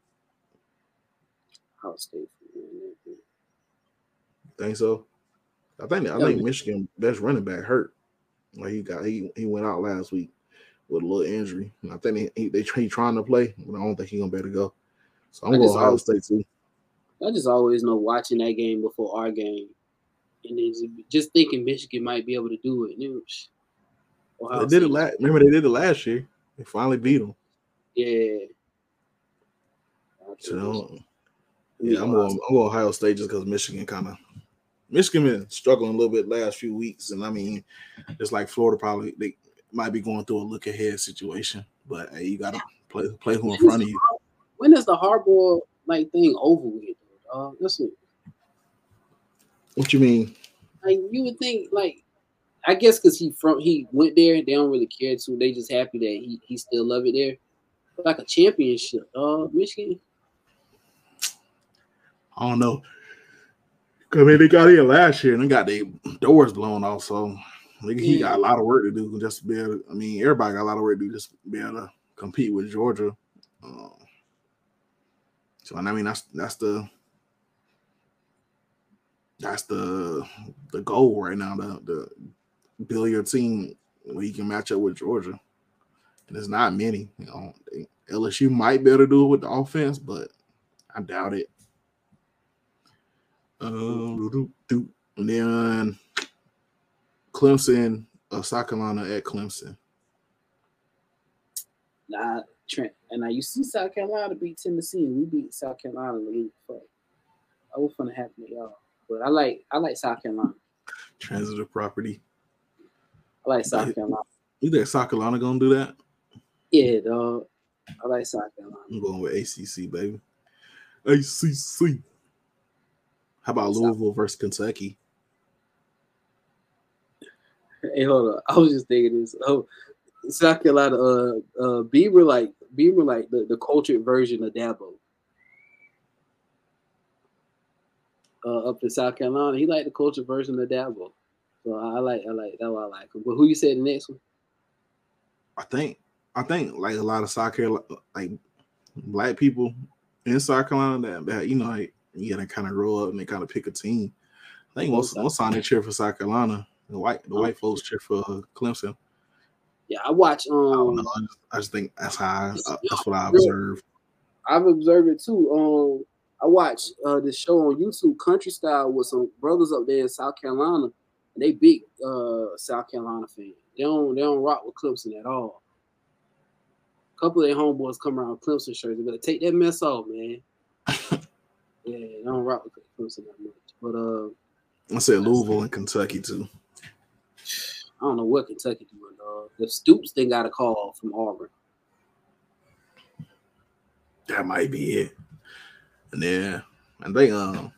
Ohio State. Think so? I think I think Michigan best running back hurt. Like he got he he went out last week with a little injury. And I think he, he they he trying to play, but I don't think he's gonna be able to go. So I'm going Ohio State too. I just always know watching that game before our game, and then just thinking Michigan might be able to do it. Was, they did it last. Remember they did it last year. They finally beat them. Yeah. So, yeah, I'm going. I'm going Ohio State just because Michigan kind of Michigan been struggling a little bit last few weeks, and I mean, just like Florida, probably they might be going through a look ahead situation. But hey, you got to play play who in front of you. When is the hardball like thing over with? Uh, listen. What you mean? Like you would think, like I guess because he from he went there, they don't really care to. They just happy that he he still love it there. But like a championship, uh, Michigan. I don't know. Cause I mean, they got in last year and they got their doors blown off. So like, he got a lot of work to do just to be able. To, I mean, everybody got a lot of work to do just to be able to compete with Georgia. Um, so I mean, that's that's the that's the the goal right now. The the build your team where you can match up with Georgia, and there's not many. You know, LSU might be able to do it with the offense, but I doubt it. Um, and then Clemson, uh, South Carolina at Clemson. Nah, Trent, and now you see South Carolina beat Tennessee, and we beat South Carolina in the league. Fuck, I was gonna happen to y'all, but I like I like South Carolina. Transitive property. I like South Carolina. You think South Carolina gonna do that? Yeah, dog. I like South Carolina. I'm going with ACC, baby. ACC. How about Louisville versus Kentucky? Hey, hold on. I was just thinking this. Oh, South Carolina, uh, uh, Beamer like Beamer like the, the cultured version of Dabo. Uh, up in South Carolina, he like the cultured version of Dabo. So I like, I like that. I like him. But who you said the next one? I think, I think like a lot of South Carolina, like black people in South Carolina that, that you know, like you gotta kind of grow up and they kind of pick a team. I think most most they cheer for South Carolina. The white the white folks cheer for uh, Clemson. Yeah, I watch. Um, I, I, just, I just think that's how I, uh, that's what I observe. I've observed it too. Um, I watch uh this show on YouTube, Country Style, with some brothers up there in South Carolina, and they big uh South Carolina fans. They don't they don't rock with Clemson at all. A couple of their homeboys come around Clemson shirts. They better take that mess off, man. [LAUGHS] Yeah, I don't rock with Clemson that much. But uh, I said Louisville and Kentucky too. I don't know what Kentucky doing, dog. The Stoops thing got a call from Auburn. That might be it. And then I think uh,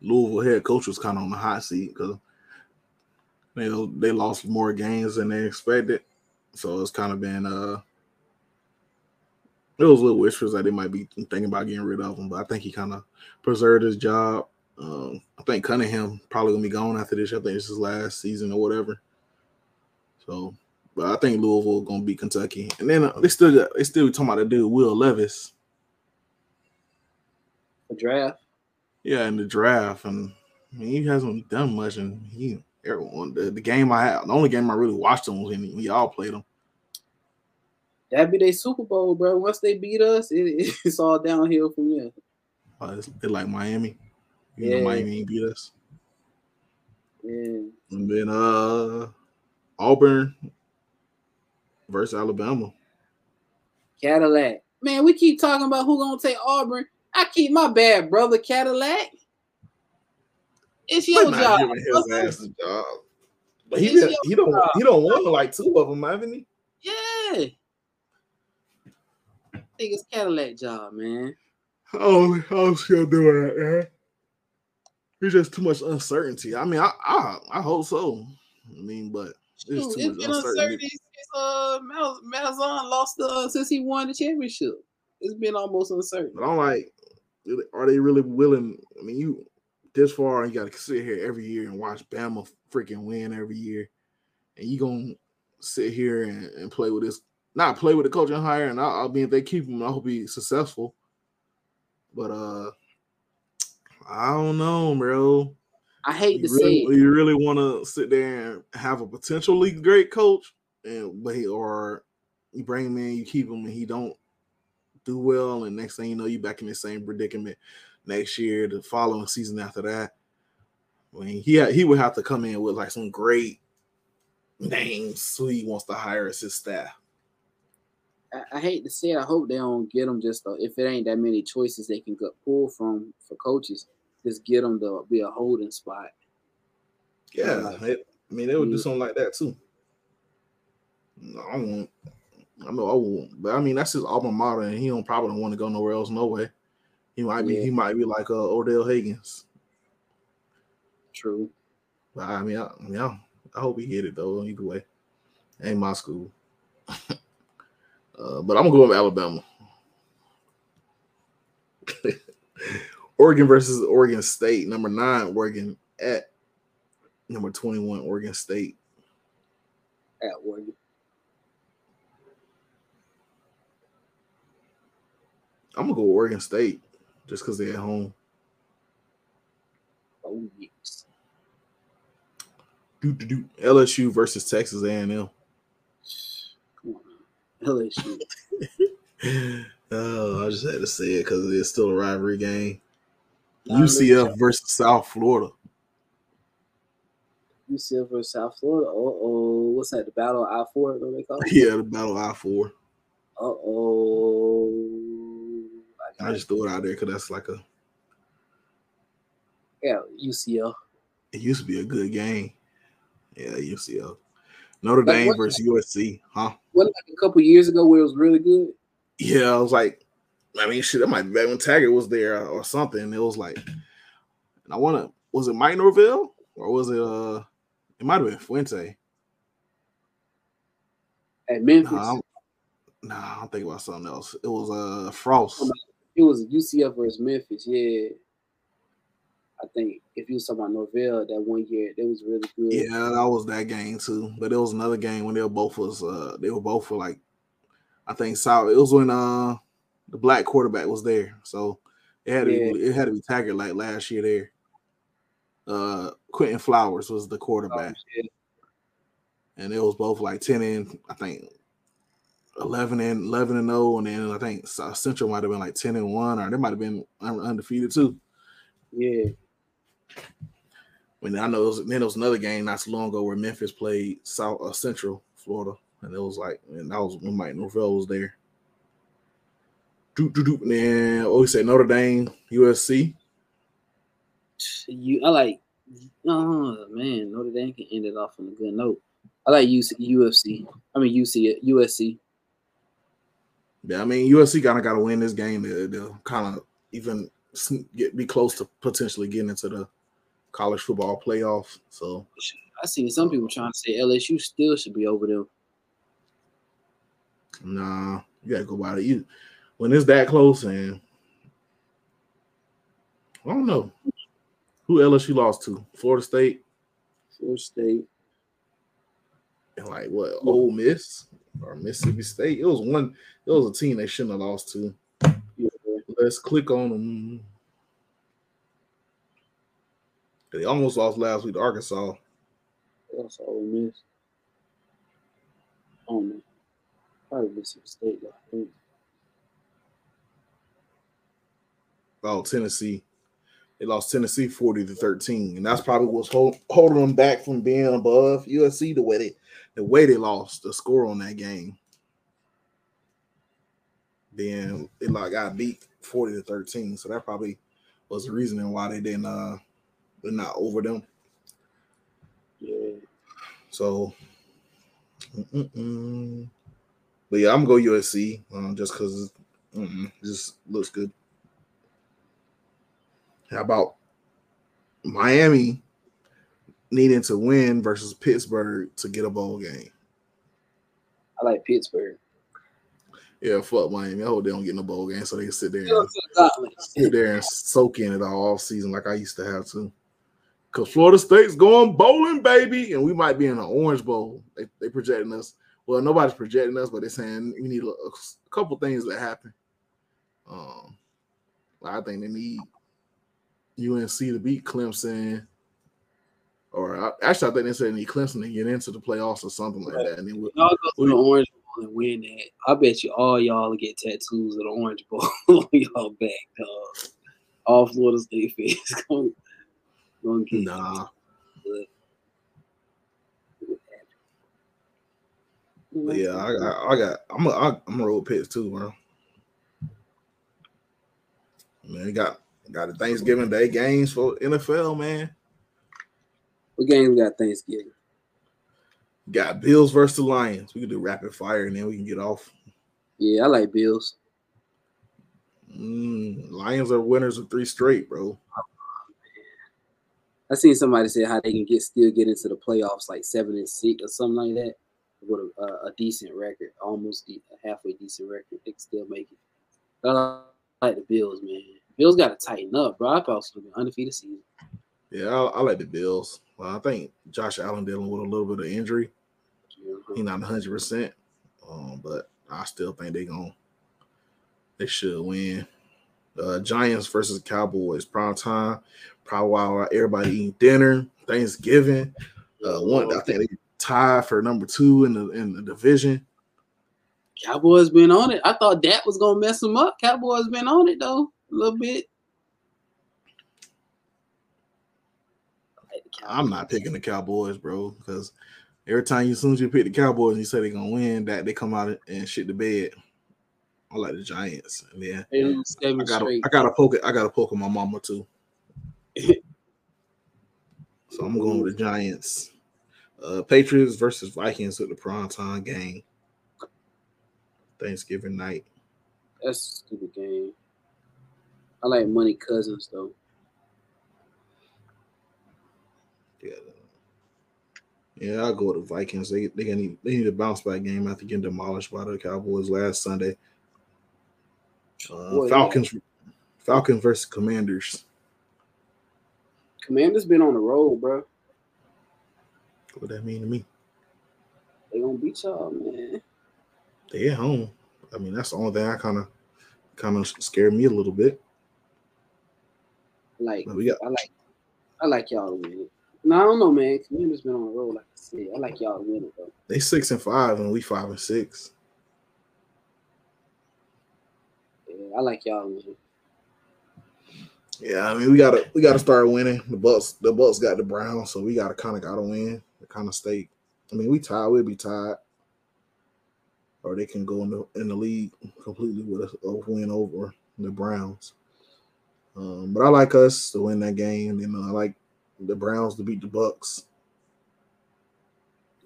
Louisville head coach was kind of on the hot seat because they they lost more games than they expected. So it's kind of been uh it was a little whispers that they might be thinking about getting rid of him, but I think he kind of preserved his job. Um, I think Cunningham probably gonna be gone after this. I think it's his last season or whatever. So, but I think Louisville gonna beat Kentucky, and then uh, they still got, they still talking about the dude Will Levis. The draft. Yeah, in the draft, and I mean, he hasn't done much, and he everyone the, the game I had, the only game I really watched him was when we all played him that'd be their Super Bowl, bro. Once they beat us, it, [LAUGHS] it's all downhill from there. Uh, they're like Miami. You yeah. know, Miami beat us. Yeah. And then uh Auburn versus Alabama. Cadillac. Man, we keep talking about who gonna take Auburn. I keep my bad brother Cadillac. It's your job. His ass job. But he did, he don't job. he don't want like two of them, haven't he? Yeah think it's Cadillac job, man. Oh, I'm still doing that, man. There's just too much uncertainty. I mean, I I, I hope so. I mean, but there's too it's much been uncertainty. since uh, Malzahn lost the uh, since he won the championship. It's been almost uncertain. But I'm like, are they really willing? I mean, you this far, you got to sit here every year and watch Bama freaking win every year, and you gonna sit here and, and play with this, not play with the coaching hire. And I, I mean, if they keep him, I hope he's successful. But uh, I don't know, bro. I hate You to really, say it. you really want to sit there and have a potentially great coach, and but he or you bring him in, you keep him, and he don't do well, and next thing you know, you back in the same predicament next year, the following season after that. I mean, he ha- he would have to come in with like some great names who he wants to hire as his staff. I, I hate to say it. I hope they don't get them just uh, if it ain't that many choices they can get pull from for coaches. Just get them to be a holding spot. Yeah, Like, it- I mean, they would do Mm. something like that too. No, I won't. I know I won't, but I mean that's his alma mater, and he don't probably don't want to go nowhere else. No way. He might be. Yeah. He might be like uh, Odell Haggins. True. But I mean, I, I mean, I, I hope he get it though. Either way, ain't my school. [LAUGHS] uh, but I'm gonna go with Alabama. Oregon versus Oregon State, number nine, Oregon at number 21, Oregon State. At Oregon. I'm gonna go Oregon State just because they're at home. Oh yes. Do, do, do. LSU versus Texas A&M. Come on. LSU. [LAUGHS] Oh, I just had to say it because it's still a rivalry game. UCF versus South Florida. UCF versus South Florida. Uh oh. What's that? The battle of I four? What they call it? [LAUGHS] Yeah, the battle I four. Uh oh. I just threw it out there because that's like a. yeah, UCF. It used to be a good game. Yeah, UCF. Notre Like Dame what- versus USC, huh? Wasn't like a couple years ago where it was really good? Yeah, I was like, I mean, shit, that might be back when Taggart was there or something. It was like, and I want to, was it Mike Norvell or was it, uh, it might have been Fuente. At Memphis. Nah, I'm, nah, I'm thinking about something else. It was, uh, Frost. It was UCF versus Memphis. Yeah. I think if you was talking about Norvell that one year, that was really good. Yeah, that was that game too. But it was another game when they were both was, uh, they were both for like, I think South. It was when, uh, the black quarterback was there. So it had to Yeah. be, it had to be Taggart like last year there. Uh, Quinton Flowers was the quarterback. Oh, and it was both like 10 and I think 11 and 11 and 0 and then I think South Central might have been like 10 and 1 or they might have been undefeated too. Yeah. I mean, I know it was, then there was another game not so long ago where Memphis played South uh, Central Florida and it was like and that was when Mike Norvell was there. Doop, doop. And then oh, we said Notre Dame, USC. You, I like. Oh man, Notre Dame can end it off on a good note. I like UC, UFC. I mean UC USC. Yeah, I mean USC kind of got to win this game to, to kind of even get be close to potentially getting into the college football playoffs. So I seen some people trying to say LSU still should be over them. nah, you gotta go by the you when it's that close and I don't know who LSU lost to Florida State Florida State. and like what Ole Miss or Mississippi State. It was one. It was a team they shouldn't have lost to. Yeah. Let's click on them. They almost lost last week to Arkansas. That's Ole Miss. I don't. Probably Mississippi State. I think. Oh, Tennessee. They lost Tennessee 40 to 13. And that's probably what's hold, holding them back from being above USC the way they the way they lost the score on that game. Then it like got beat 40 to 13. So that probably was the reasoning why they didn't uh they're not over them. Yeah. So mm-mm-mm. but yeah, I'm gonna go USC um, just because it just looks good. How about Miami needing to win versus Pittsburgh to get a bowl game? I like Pittsburgh. Yeah, fuck Miami. I hope they don't get no bowl game so they can sit there and to the Gauntlets. sit there and soak in it all off season like I used to have to. Cause Florida State's going bowling, baby, and we might be in an Orange Bowl. They they projecting us. Well, nobody's projecting us, but they're saying we need a, a couple things that happen. Um, I think they need UNC to beat Clemson, or I, actually, I think they said need Clemson to get into the playoffs or something like that. And then we'll, Y'all go to the Orange Bowl and win that. I bet you all y'all get tattoos of the Orange Bowl on [LAUGHS] y'all back, dog. All Florida State fans [LAUGHS] going, to get nah. But yeah, I got, I got, I'm a, I, I'm a road pits too, bro. Man, got got the Thanksgiving Day games for NFL, man. What game we got Thanksgiving? Got Bills versus the Lions. We can do rapid fire and then we can get off. Yeah, I like Bills. Mm, Lions are winners of three straight, bro. I seen somebody say how they can get still get into the playoffs like seven and six or something like that with a, a, a decent record, almost a halfway decent record. They can still make it. I like the Bills, man. Bills got to tighten up, bro. I thought it was be an undefeated season. Yeah, I, I like the Bills. Well, I think Josh Allen dealing with a little bit of injury. He not 100, percent um, but I still think they gonna they should win. Uh, Giants versus Cowboys prime time, probably while everybody eating dinner, Thanksgiving. Uh, one I think they tied for number two in the in the division. Cowboys been on it. I thought that was gonna mess them up. Cowboys been on it though a little bit. I like the I'm not picking the Cowboys, bro, because every time you as soon as you pick the Cowboys and you say they're gonna win, that they come out and shit the bed. I like the Giants. And yeah, They lose seven I gotta. I gotta poke it. I gotta poke my mama too. [LAUGHS] so I'm going with the Giants. Uh Patriots versus Vikings at the primetime game. Thanksgiving night. That's a stupid game. I like Money Cousins though. Yeah. Yeah, I'll go with the Vikings. They they need they need a bounce back game after getting demolished by the Cowboys last Sunday. Uh, Boy, Falcons Falcons versus Commanders. Commanders been on the road, bro. What that mean to me? They gonna beat y'all, man. They at home. I mean, that's the only thing I kind of kind of scared me a little bit. Like we got I like I like y'all to win it. No, I don't know, man. Commanders been on the road, like I said. I like y'all to win it though. they six and five and we five and six. Yeah, I like y'all to win it. Yeah, I mean we gotta we gotta start winning. The Bucks the Bucks got the Browns, so we gotta kind of gotta win. The kind of stay. I mean, we tied. We'll be tied, or they can go in the in the league completely with a, a win over the Browns. Um, but I like us to win that game, and I like the Browns to beat the Bucks.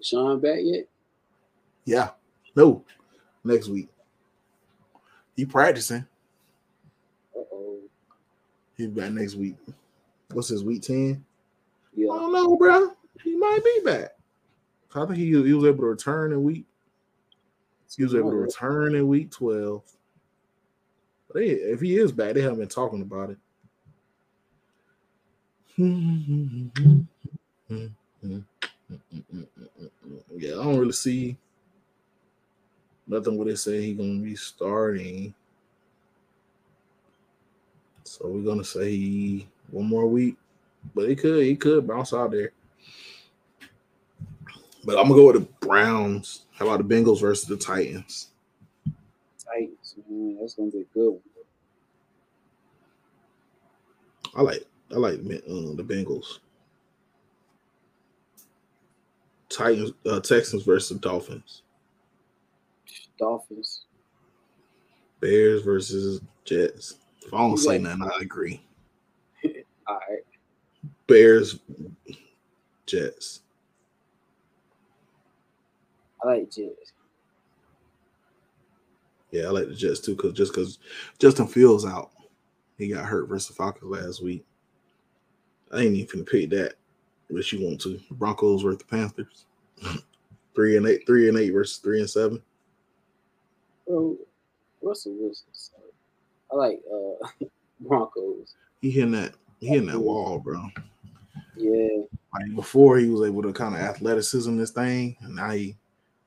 Sean back yet? Yeah, no, next week. He practicing. Uh oh. He's back next week. What's his week ten? I don't know, bro. He might be back. I think he, he was able to return in week. He was able to return in week twelve. They, if he is back, they haven't been talking about it. Yeah, I don't really see nothing where they say he gonna be starting. So we're gonna say one more week, but he could he could bounce out there. But I'm gonna go with the Browns. How about the Bengals versus the Titans? Titans, man. That's gonna be a good one. I like I like uh, the Bengals. Titans, uh, Texans versus Dolphins. Dolphins. Bears versus Jets. If I don't say nothing, I agree. [LAUGHS] All right. Bears, Jets. I like Jets. Yeah, I like the Jets too, because just because Justin Fields out, he got hurt versus the Falcons last week. I ain't even gonna pick that, unless you want to. Broncos versus the Panthers. [LAUGHS] three and eight, three and eight versus three and seven. Bro, Russell Wilson. So I like uh [LAUGHS] Broncos. He hitting that, he hitting that wall, bro. Yeah. Like before, he was able to kind of athleticism this thing, and now he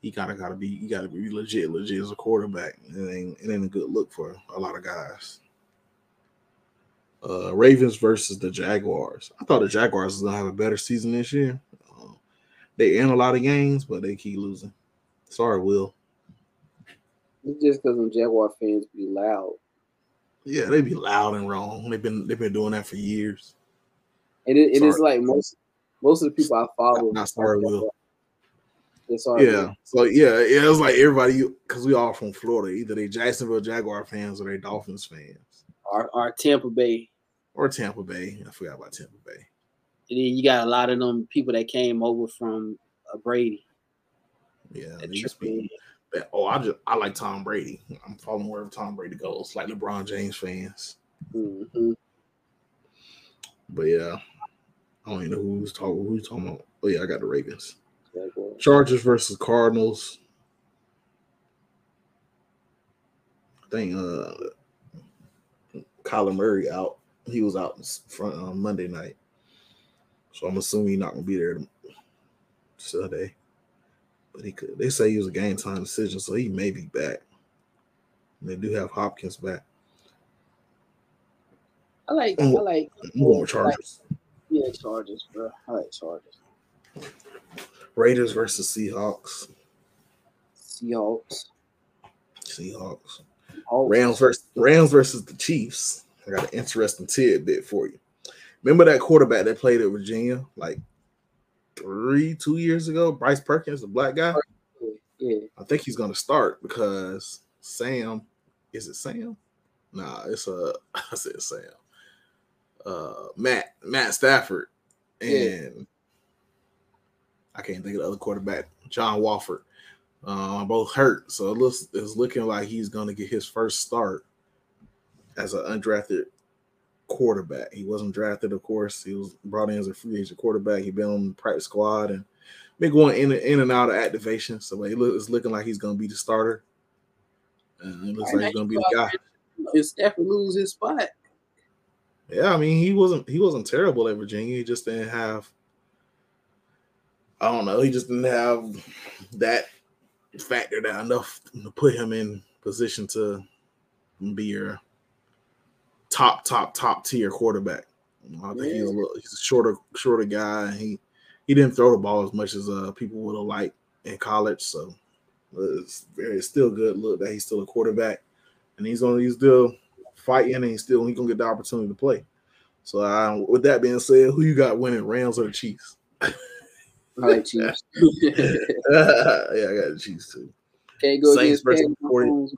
he kind of got to be he got to be legit, legit as a quarterback. It ain't it ain't a good look for a lot of guys. Uh, Ravens versus the Jaguars. I thought the Jaguars was gonna have a better season this year. Uh, they in a lot of games, but they keep losing. Sorry, Will. It's just because them Jaguar fans be loud. Yeah, they be loud and wrong. They've been they've been doing that for years. And it, it is like most most of the people I follow. Not sorry, Will. It's. Yeah. So yeah, yeah, it was like everybody because we all from Florida. Either they Jacksonville Jaguar fans or they Dolphins fans. Our Tampa Bay. Or Tampa Bay. I forgot about Tampa Bay. And then you got a lot of them people that came over from uh, Brady. Yeah. that They used be that, oh, I just I like Tom Brady. I'm following wherever Tom Brady goes, like LeBron James fans. Mhm. But yeah. I don't even know who's talking who's talking about. Oh yeah, I got the Ravens. Chargers versus Cardinals. I think uh Kyler Murray out. He was out in front on Monday night. So I'm assuming he's not gonna be there Sunday. But he could they say he was a game time decision, so he may be back. And they do have Hopkins back. I like I like going with Chargers. yeah Chargers, bro. I like Chargers. Raiders versus Seahawks. Seahawks. Seahawks. Hawks. Rams versus Rams versus the Chiefs. I got an interesting tidbit for you. Remember that quarterback that played at Virginia like three, two years ago? Bryce Perkins, the black guy. Yeah. I think he's gonna start because Sam, is it Sam? Nah, it's uh [LAUGHS] I said Sam. Uh Matt, Matt Stafford, and. I can't think of the other quarterback, John Wolford. Uh, both hurt, so it looks it's looking like he's gonna get his first start as an undrafted quarterback. He wasn't drafted, of course. He was brought in as a free agent quarterback. He been on the practice squad and been going in and, in and out of activation. So it's looking like he's going to be the starter. And it looks like he's going to be the guy. If Stafford lose his spot, Yeah, I mean he wasn't he wasn't terrible at Virginia. He just didn't have. I don't know. He just didn't have that factor that enough to put him in position to be your top, top, top tier quarterback. I think he's a little, he's a shorter, shorter guy. He he didn't throw the ball as much as uh, people would have liked in college. So it's very it's still good look that he's still a quarterback, and he's on he's still fighting, and he's still he's gonna get the opportunity to play. So uh, with that being said, who you got winning, Rams or the Chiefs? [LAUGHS] I like Chiefs. yeah, I got the Chiefs too. Can't go Saints versus 40.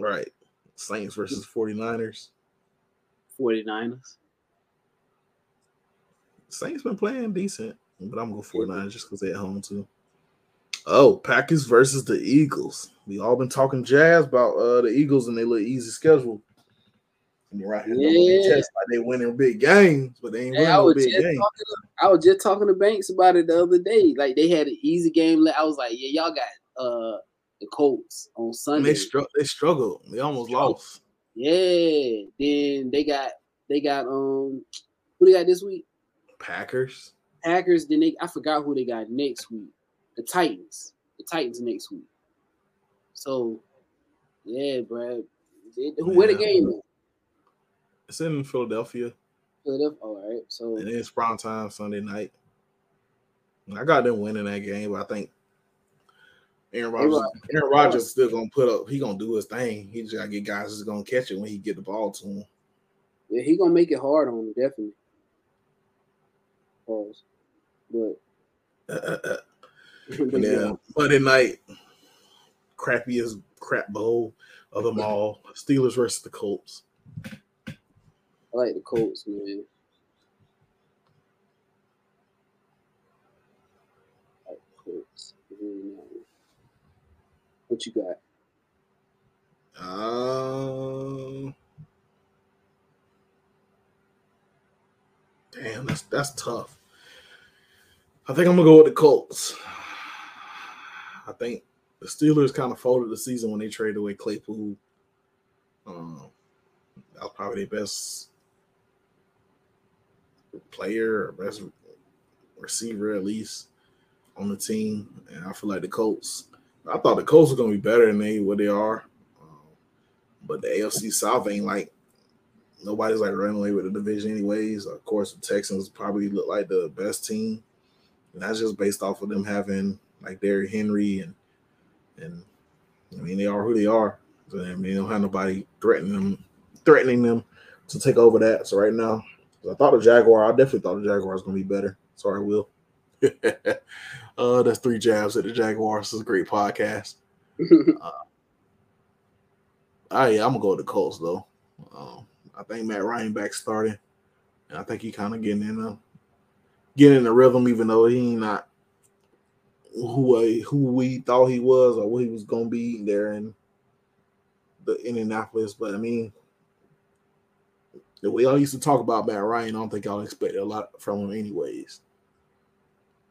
Right. Saints versus 49ers. 49ers. Saints been playing decent, but I'm gonna go 49ers just because they're at home too. Oh, Packers versus the Eagles. We all been talking jazz about uh the Eagles and their little easy schedule. And right here, Yeah. like they winning big games, but they ain't winning no big games. talking. I was just talking to Banks about it the other day. Like they had an easy game. I was like, yeah, y'all got uh the Colts on And Sunday. they str- they struggled. They almost Struggled. lost. yeah. Then they got they got um who they got this week? Packers. Packers. Then they I forgot who they got next week. The Titans. The Titans next week. So yeah, bro. Who where the game at? It's in Philadelphia. Philadelphia. All right. So And it's prime time Sunday night. I got them winning that game, but I think Aaron Rodgers. Aaron Rodgers still gonna put up. He gonna do his thing. He just gotta get guys that's gonna catch it when he get the ball to him. yeah, he gonna make it hard on him, definitely. Pause. But [LAUGHS] but And then Monday night, crappiest crap bowl of them [LAUGHS] all. Steelers versus the Colts. I like the Colts, man. What you got? Um, damn, that's that's tough. I think I'm gonna go with the Colts. I think the Steelers kind of folded the season when they traded away Claypool. Um, that was probably their best player or best receiver at least on the team, and I feel like the Colts. I thought the Colts were gonna be better than they what they are, um, but the AFC South ain't like nobody's like running away with the division anyways. Of course, the Texans probably look like the best team, and that's just based off of them having like Derrick Henry and and I mean they are who they are. So, I mean, they don't have nobody threatening them, threatening them to take over that. So right now, I thought the Jaguar. I definitely thought the Jaguar was gonna be better. Sorry, Will. [LAUGHS] uh, that's three jabs at the Jaguars. This is a great podcast. [LAUGHS] uh, yeah, I'm gonna go with the Colts though. Um, I think Matt Ryan back starting, and I think he kind of getting in the getting in the rhythm, even though he not who uh, who we thought he was or what he was gonna be there in the Indianapolis. But I mean, we all used to talk about Matt Ryan. I don't think y'all expected a lot from him, anyways.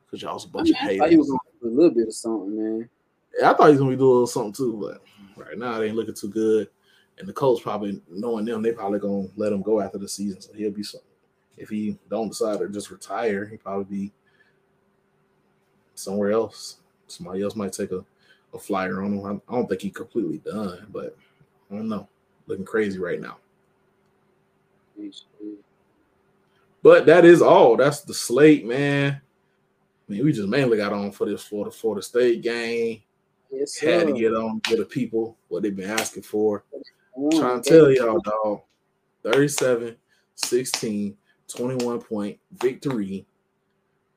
Because y'all was a bunch I mean, of haters. he was gonna do a little bit of something, man. Yeah, I thought he was gonna be doing a little something too, but right now it ain't looking too good. And the Colts probably knowing them, they probably gonna let him go after the season. So he'll be something. If he don't decide to just retire, he probably be somewhere else. Somebody else might take a, a flyer on him. I, I don't think he completely done, but I don't know. Looking crazy right now. But that is all. That's the slate, man. I mean, we just mainly got on for this Florida Florida State game. Yes, sir. Had to get on to the people what they've been asking for. Mm, trying to tell y'all, dog. 37, 16, 21 point victory.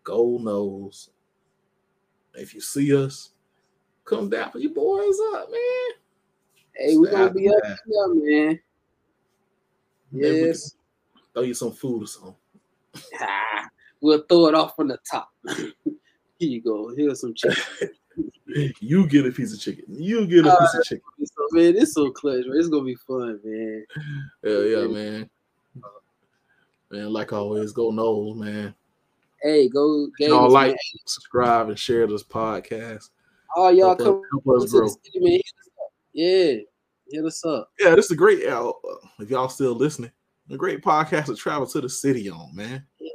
Go Noles. If you see us, come down for your boys up, man. Hey, we're gonna be up here, man. Yes. Throw you some food or something. Ah, we'll throw it off from the top. [LAUGHS] Here you go. Here's some chicken. [LAUGHS] you get a piece of chicken. You get a ah, piece of chicken. So, man, it's so clutch. Man. It's gonna be fun, man. Hell yeah, man. Man, like always, go Noles, man. Hey, go y'all like, man. subscribe, and share this podcast. Oh, y'all come, come us, to the city, man. Yeah, hit us up. Yeah, this is a great. Uh, if y'all still listening, a great podcast to travel to the city on, man. Yeah,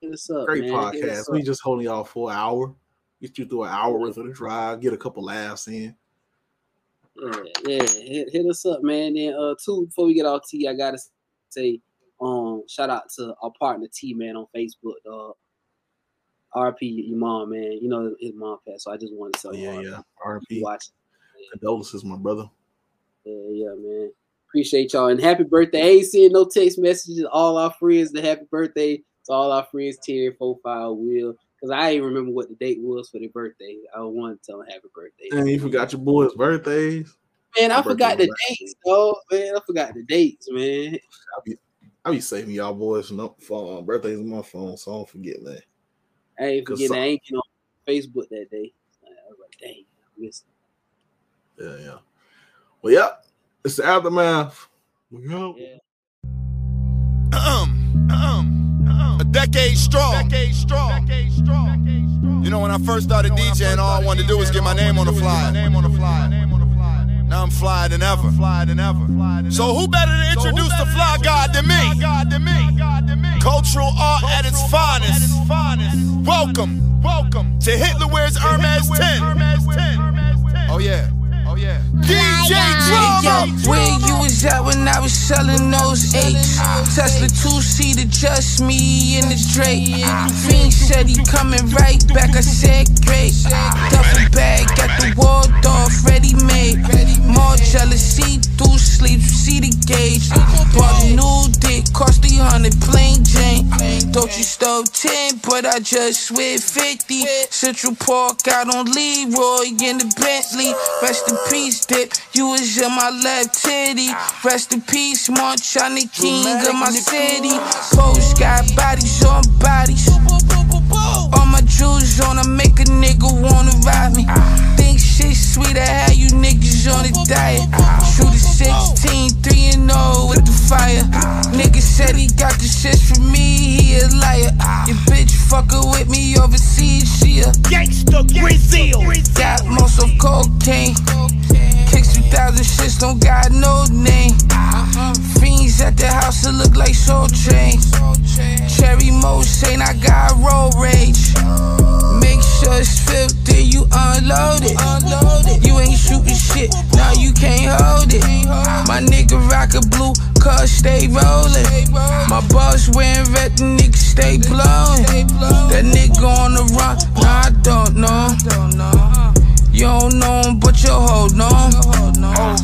hit us up. Great man. podcast. We just holding y'all for an hour. Get you through an hour worth of the drive. Get a couple laughs in. Yeah, yeah. Hit, hit us up, man. And uh, two before we get off T, I gotta say, um, shout out to our partner T man on Facebook, dog. RP, your mom, man. You know his mom passed, so I just wanted to tell you. Yeah, yeah. RP. Watch. Condolences, my brother. Yeah, yeah, man. Appreciate y'all and happy birthday. I ain't seeing no text messages. All our friends, the happy birthday to all our friends, Terry, Profile, Will. Because I ain't remember what the date was for their birthday. I want to tell them happy birthday. And you forgot your boys' birthdays. Man, I forgot the dates, though. Man, I forgot the dates, man. I'll be, I'll be saving y'all boys no phone birthdays on my phone, so I don't forget, man. I ain't forgetting. Some... I ain't you know Facebook that day. I was like, dang, I missed. Yeah, yeah. Well, yeah, it's the aftermath. We go. Yeah. Um, um, um, a decade strong. Decade strong. Decade strong. You know, when I first started DJing, all I wanted to do was get my name on the fly. Name on the fly. Now I'm flyer than ever. So who better to introduce the fly god than me? Cultural art at its finest. Welcome, welcome to Hitler wears Hermes 10. Oh yeah. Oh yeah. DJ Drama. Yo, where you was at when I was selling those eights? Tesla two seater, just me and the Drake. Fiend said he coming right back. I said great. Duffel bag got the Waldorf ready made. More jealousy through sleep, see the gauge. Bought a new dick, cost 300 plain Jane. Don't you stove 10, but I just with 50. Central Park out on Leroy in the Bentley. Rest in peace, dip. You was in my left titty. Rest in peace, Montana King of my city. Post got bodies on bodies. All my jewels on, I make a nigga wanna ride me. Think shit sweet, I had you niggas on a diet. Shoot a 16, 3 and 0 with the fire. Nigga said he got the shit from me, he a liar. Your bitch fuckin' with me overseas, she Gangsta Grillz. Got most of cocaine. Kicks 2000 shits don't got no name. Uh-huh. Fiends at the house, it look like Soul Train. Cherry Mo I got road rage. Make sure it's filled, then you unload it. You ain't shooting shit, now you can't hold it. My nigga rock a blue, cuz stay rollin'. My boss wearing red, the nigga stay blowin'. That nigga on the run, nah, I don't know. You don't know him, but you hold on.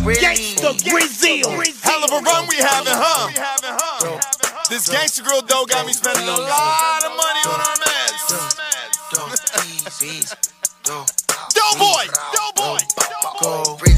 Gangsta Grillz. Hell of a run we having, huh? This gangsta grill dough got me spending a lot of money on our meds. [LAUGHS] Doughboy, Doughboy.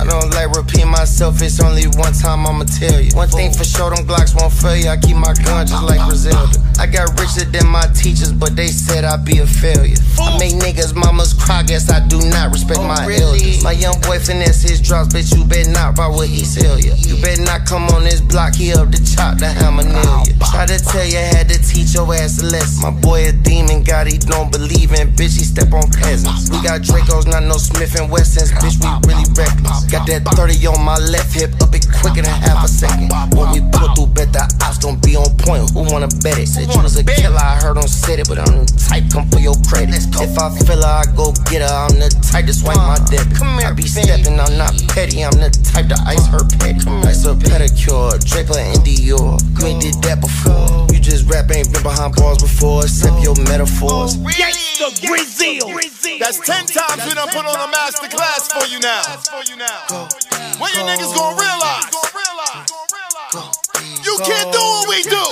I don't like repeat myself, it's only one time I'ma tell you. One thing for sure, them Glocks won't fail you. I keep my gun just like Griselda. I got richer than my teachers, but they said I'd be a failure. I make niggas mamas cry, guess I do not respect my oh, elders. My young boy finesse his drops, bitch, you better not buy what he sell you. You better not come on this block, he up the chop, the hammer nail you. Try to tell you, had to teach your ass a lesson. My boy a demon, God, he don't believe in, bitch, he step on peasants. We got Dracos, not no Smith and Wessons, bitch, we really reckless. Got that 30 on my left hip, up it quicker than half a second. When we pull through, bet the ops gon' be on point. Who wanna bet it? Said you was a killer, I heard on said it, but I'm the type, come for your credit. If I feel her, I go get her. I'm the type to swipe my debit. I be stepping, I'm not petty. I'm the type to ice her petty. Ice her pedicure, Draper and Dior. You ain't did that before. You just rap, ain't been behind bars before, except your metaphors. Gangsta Grillz. That's 10 times we done put on a master class for you now. Go, when you niggas gonna realize? You can't do what we do.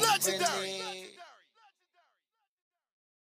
Legendary.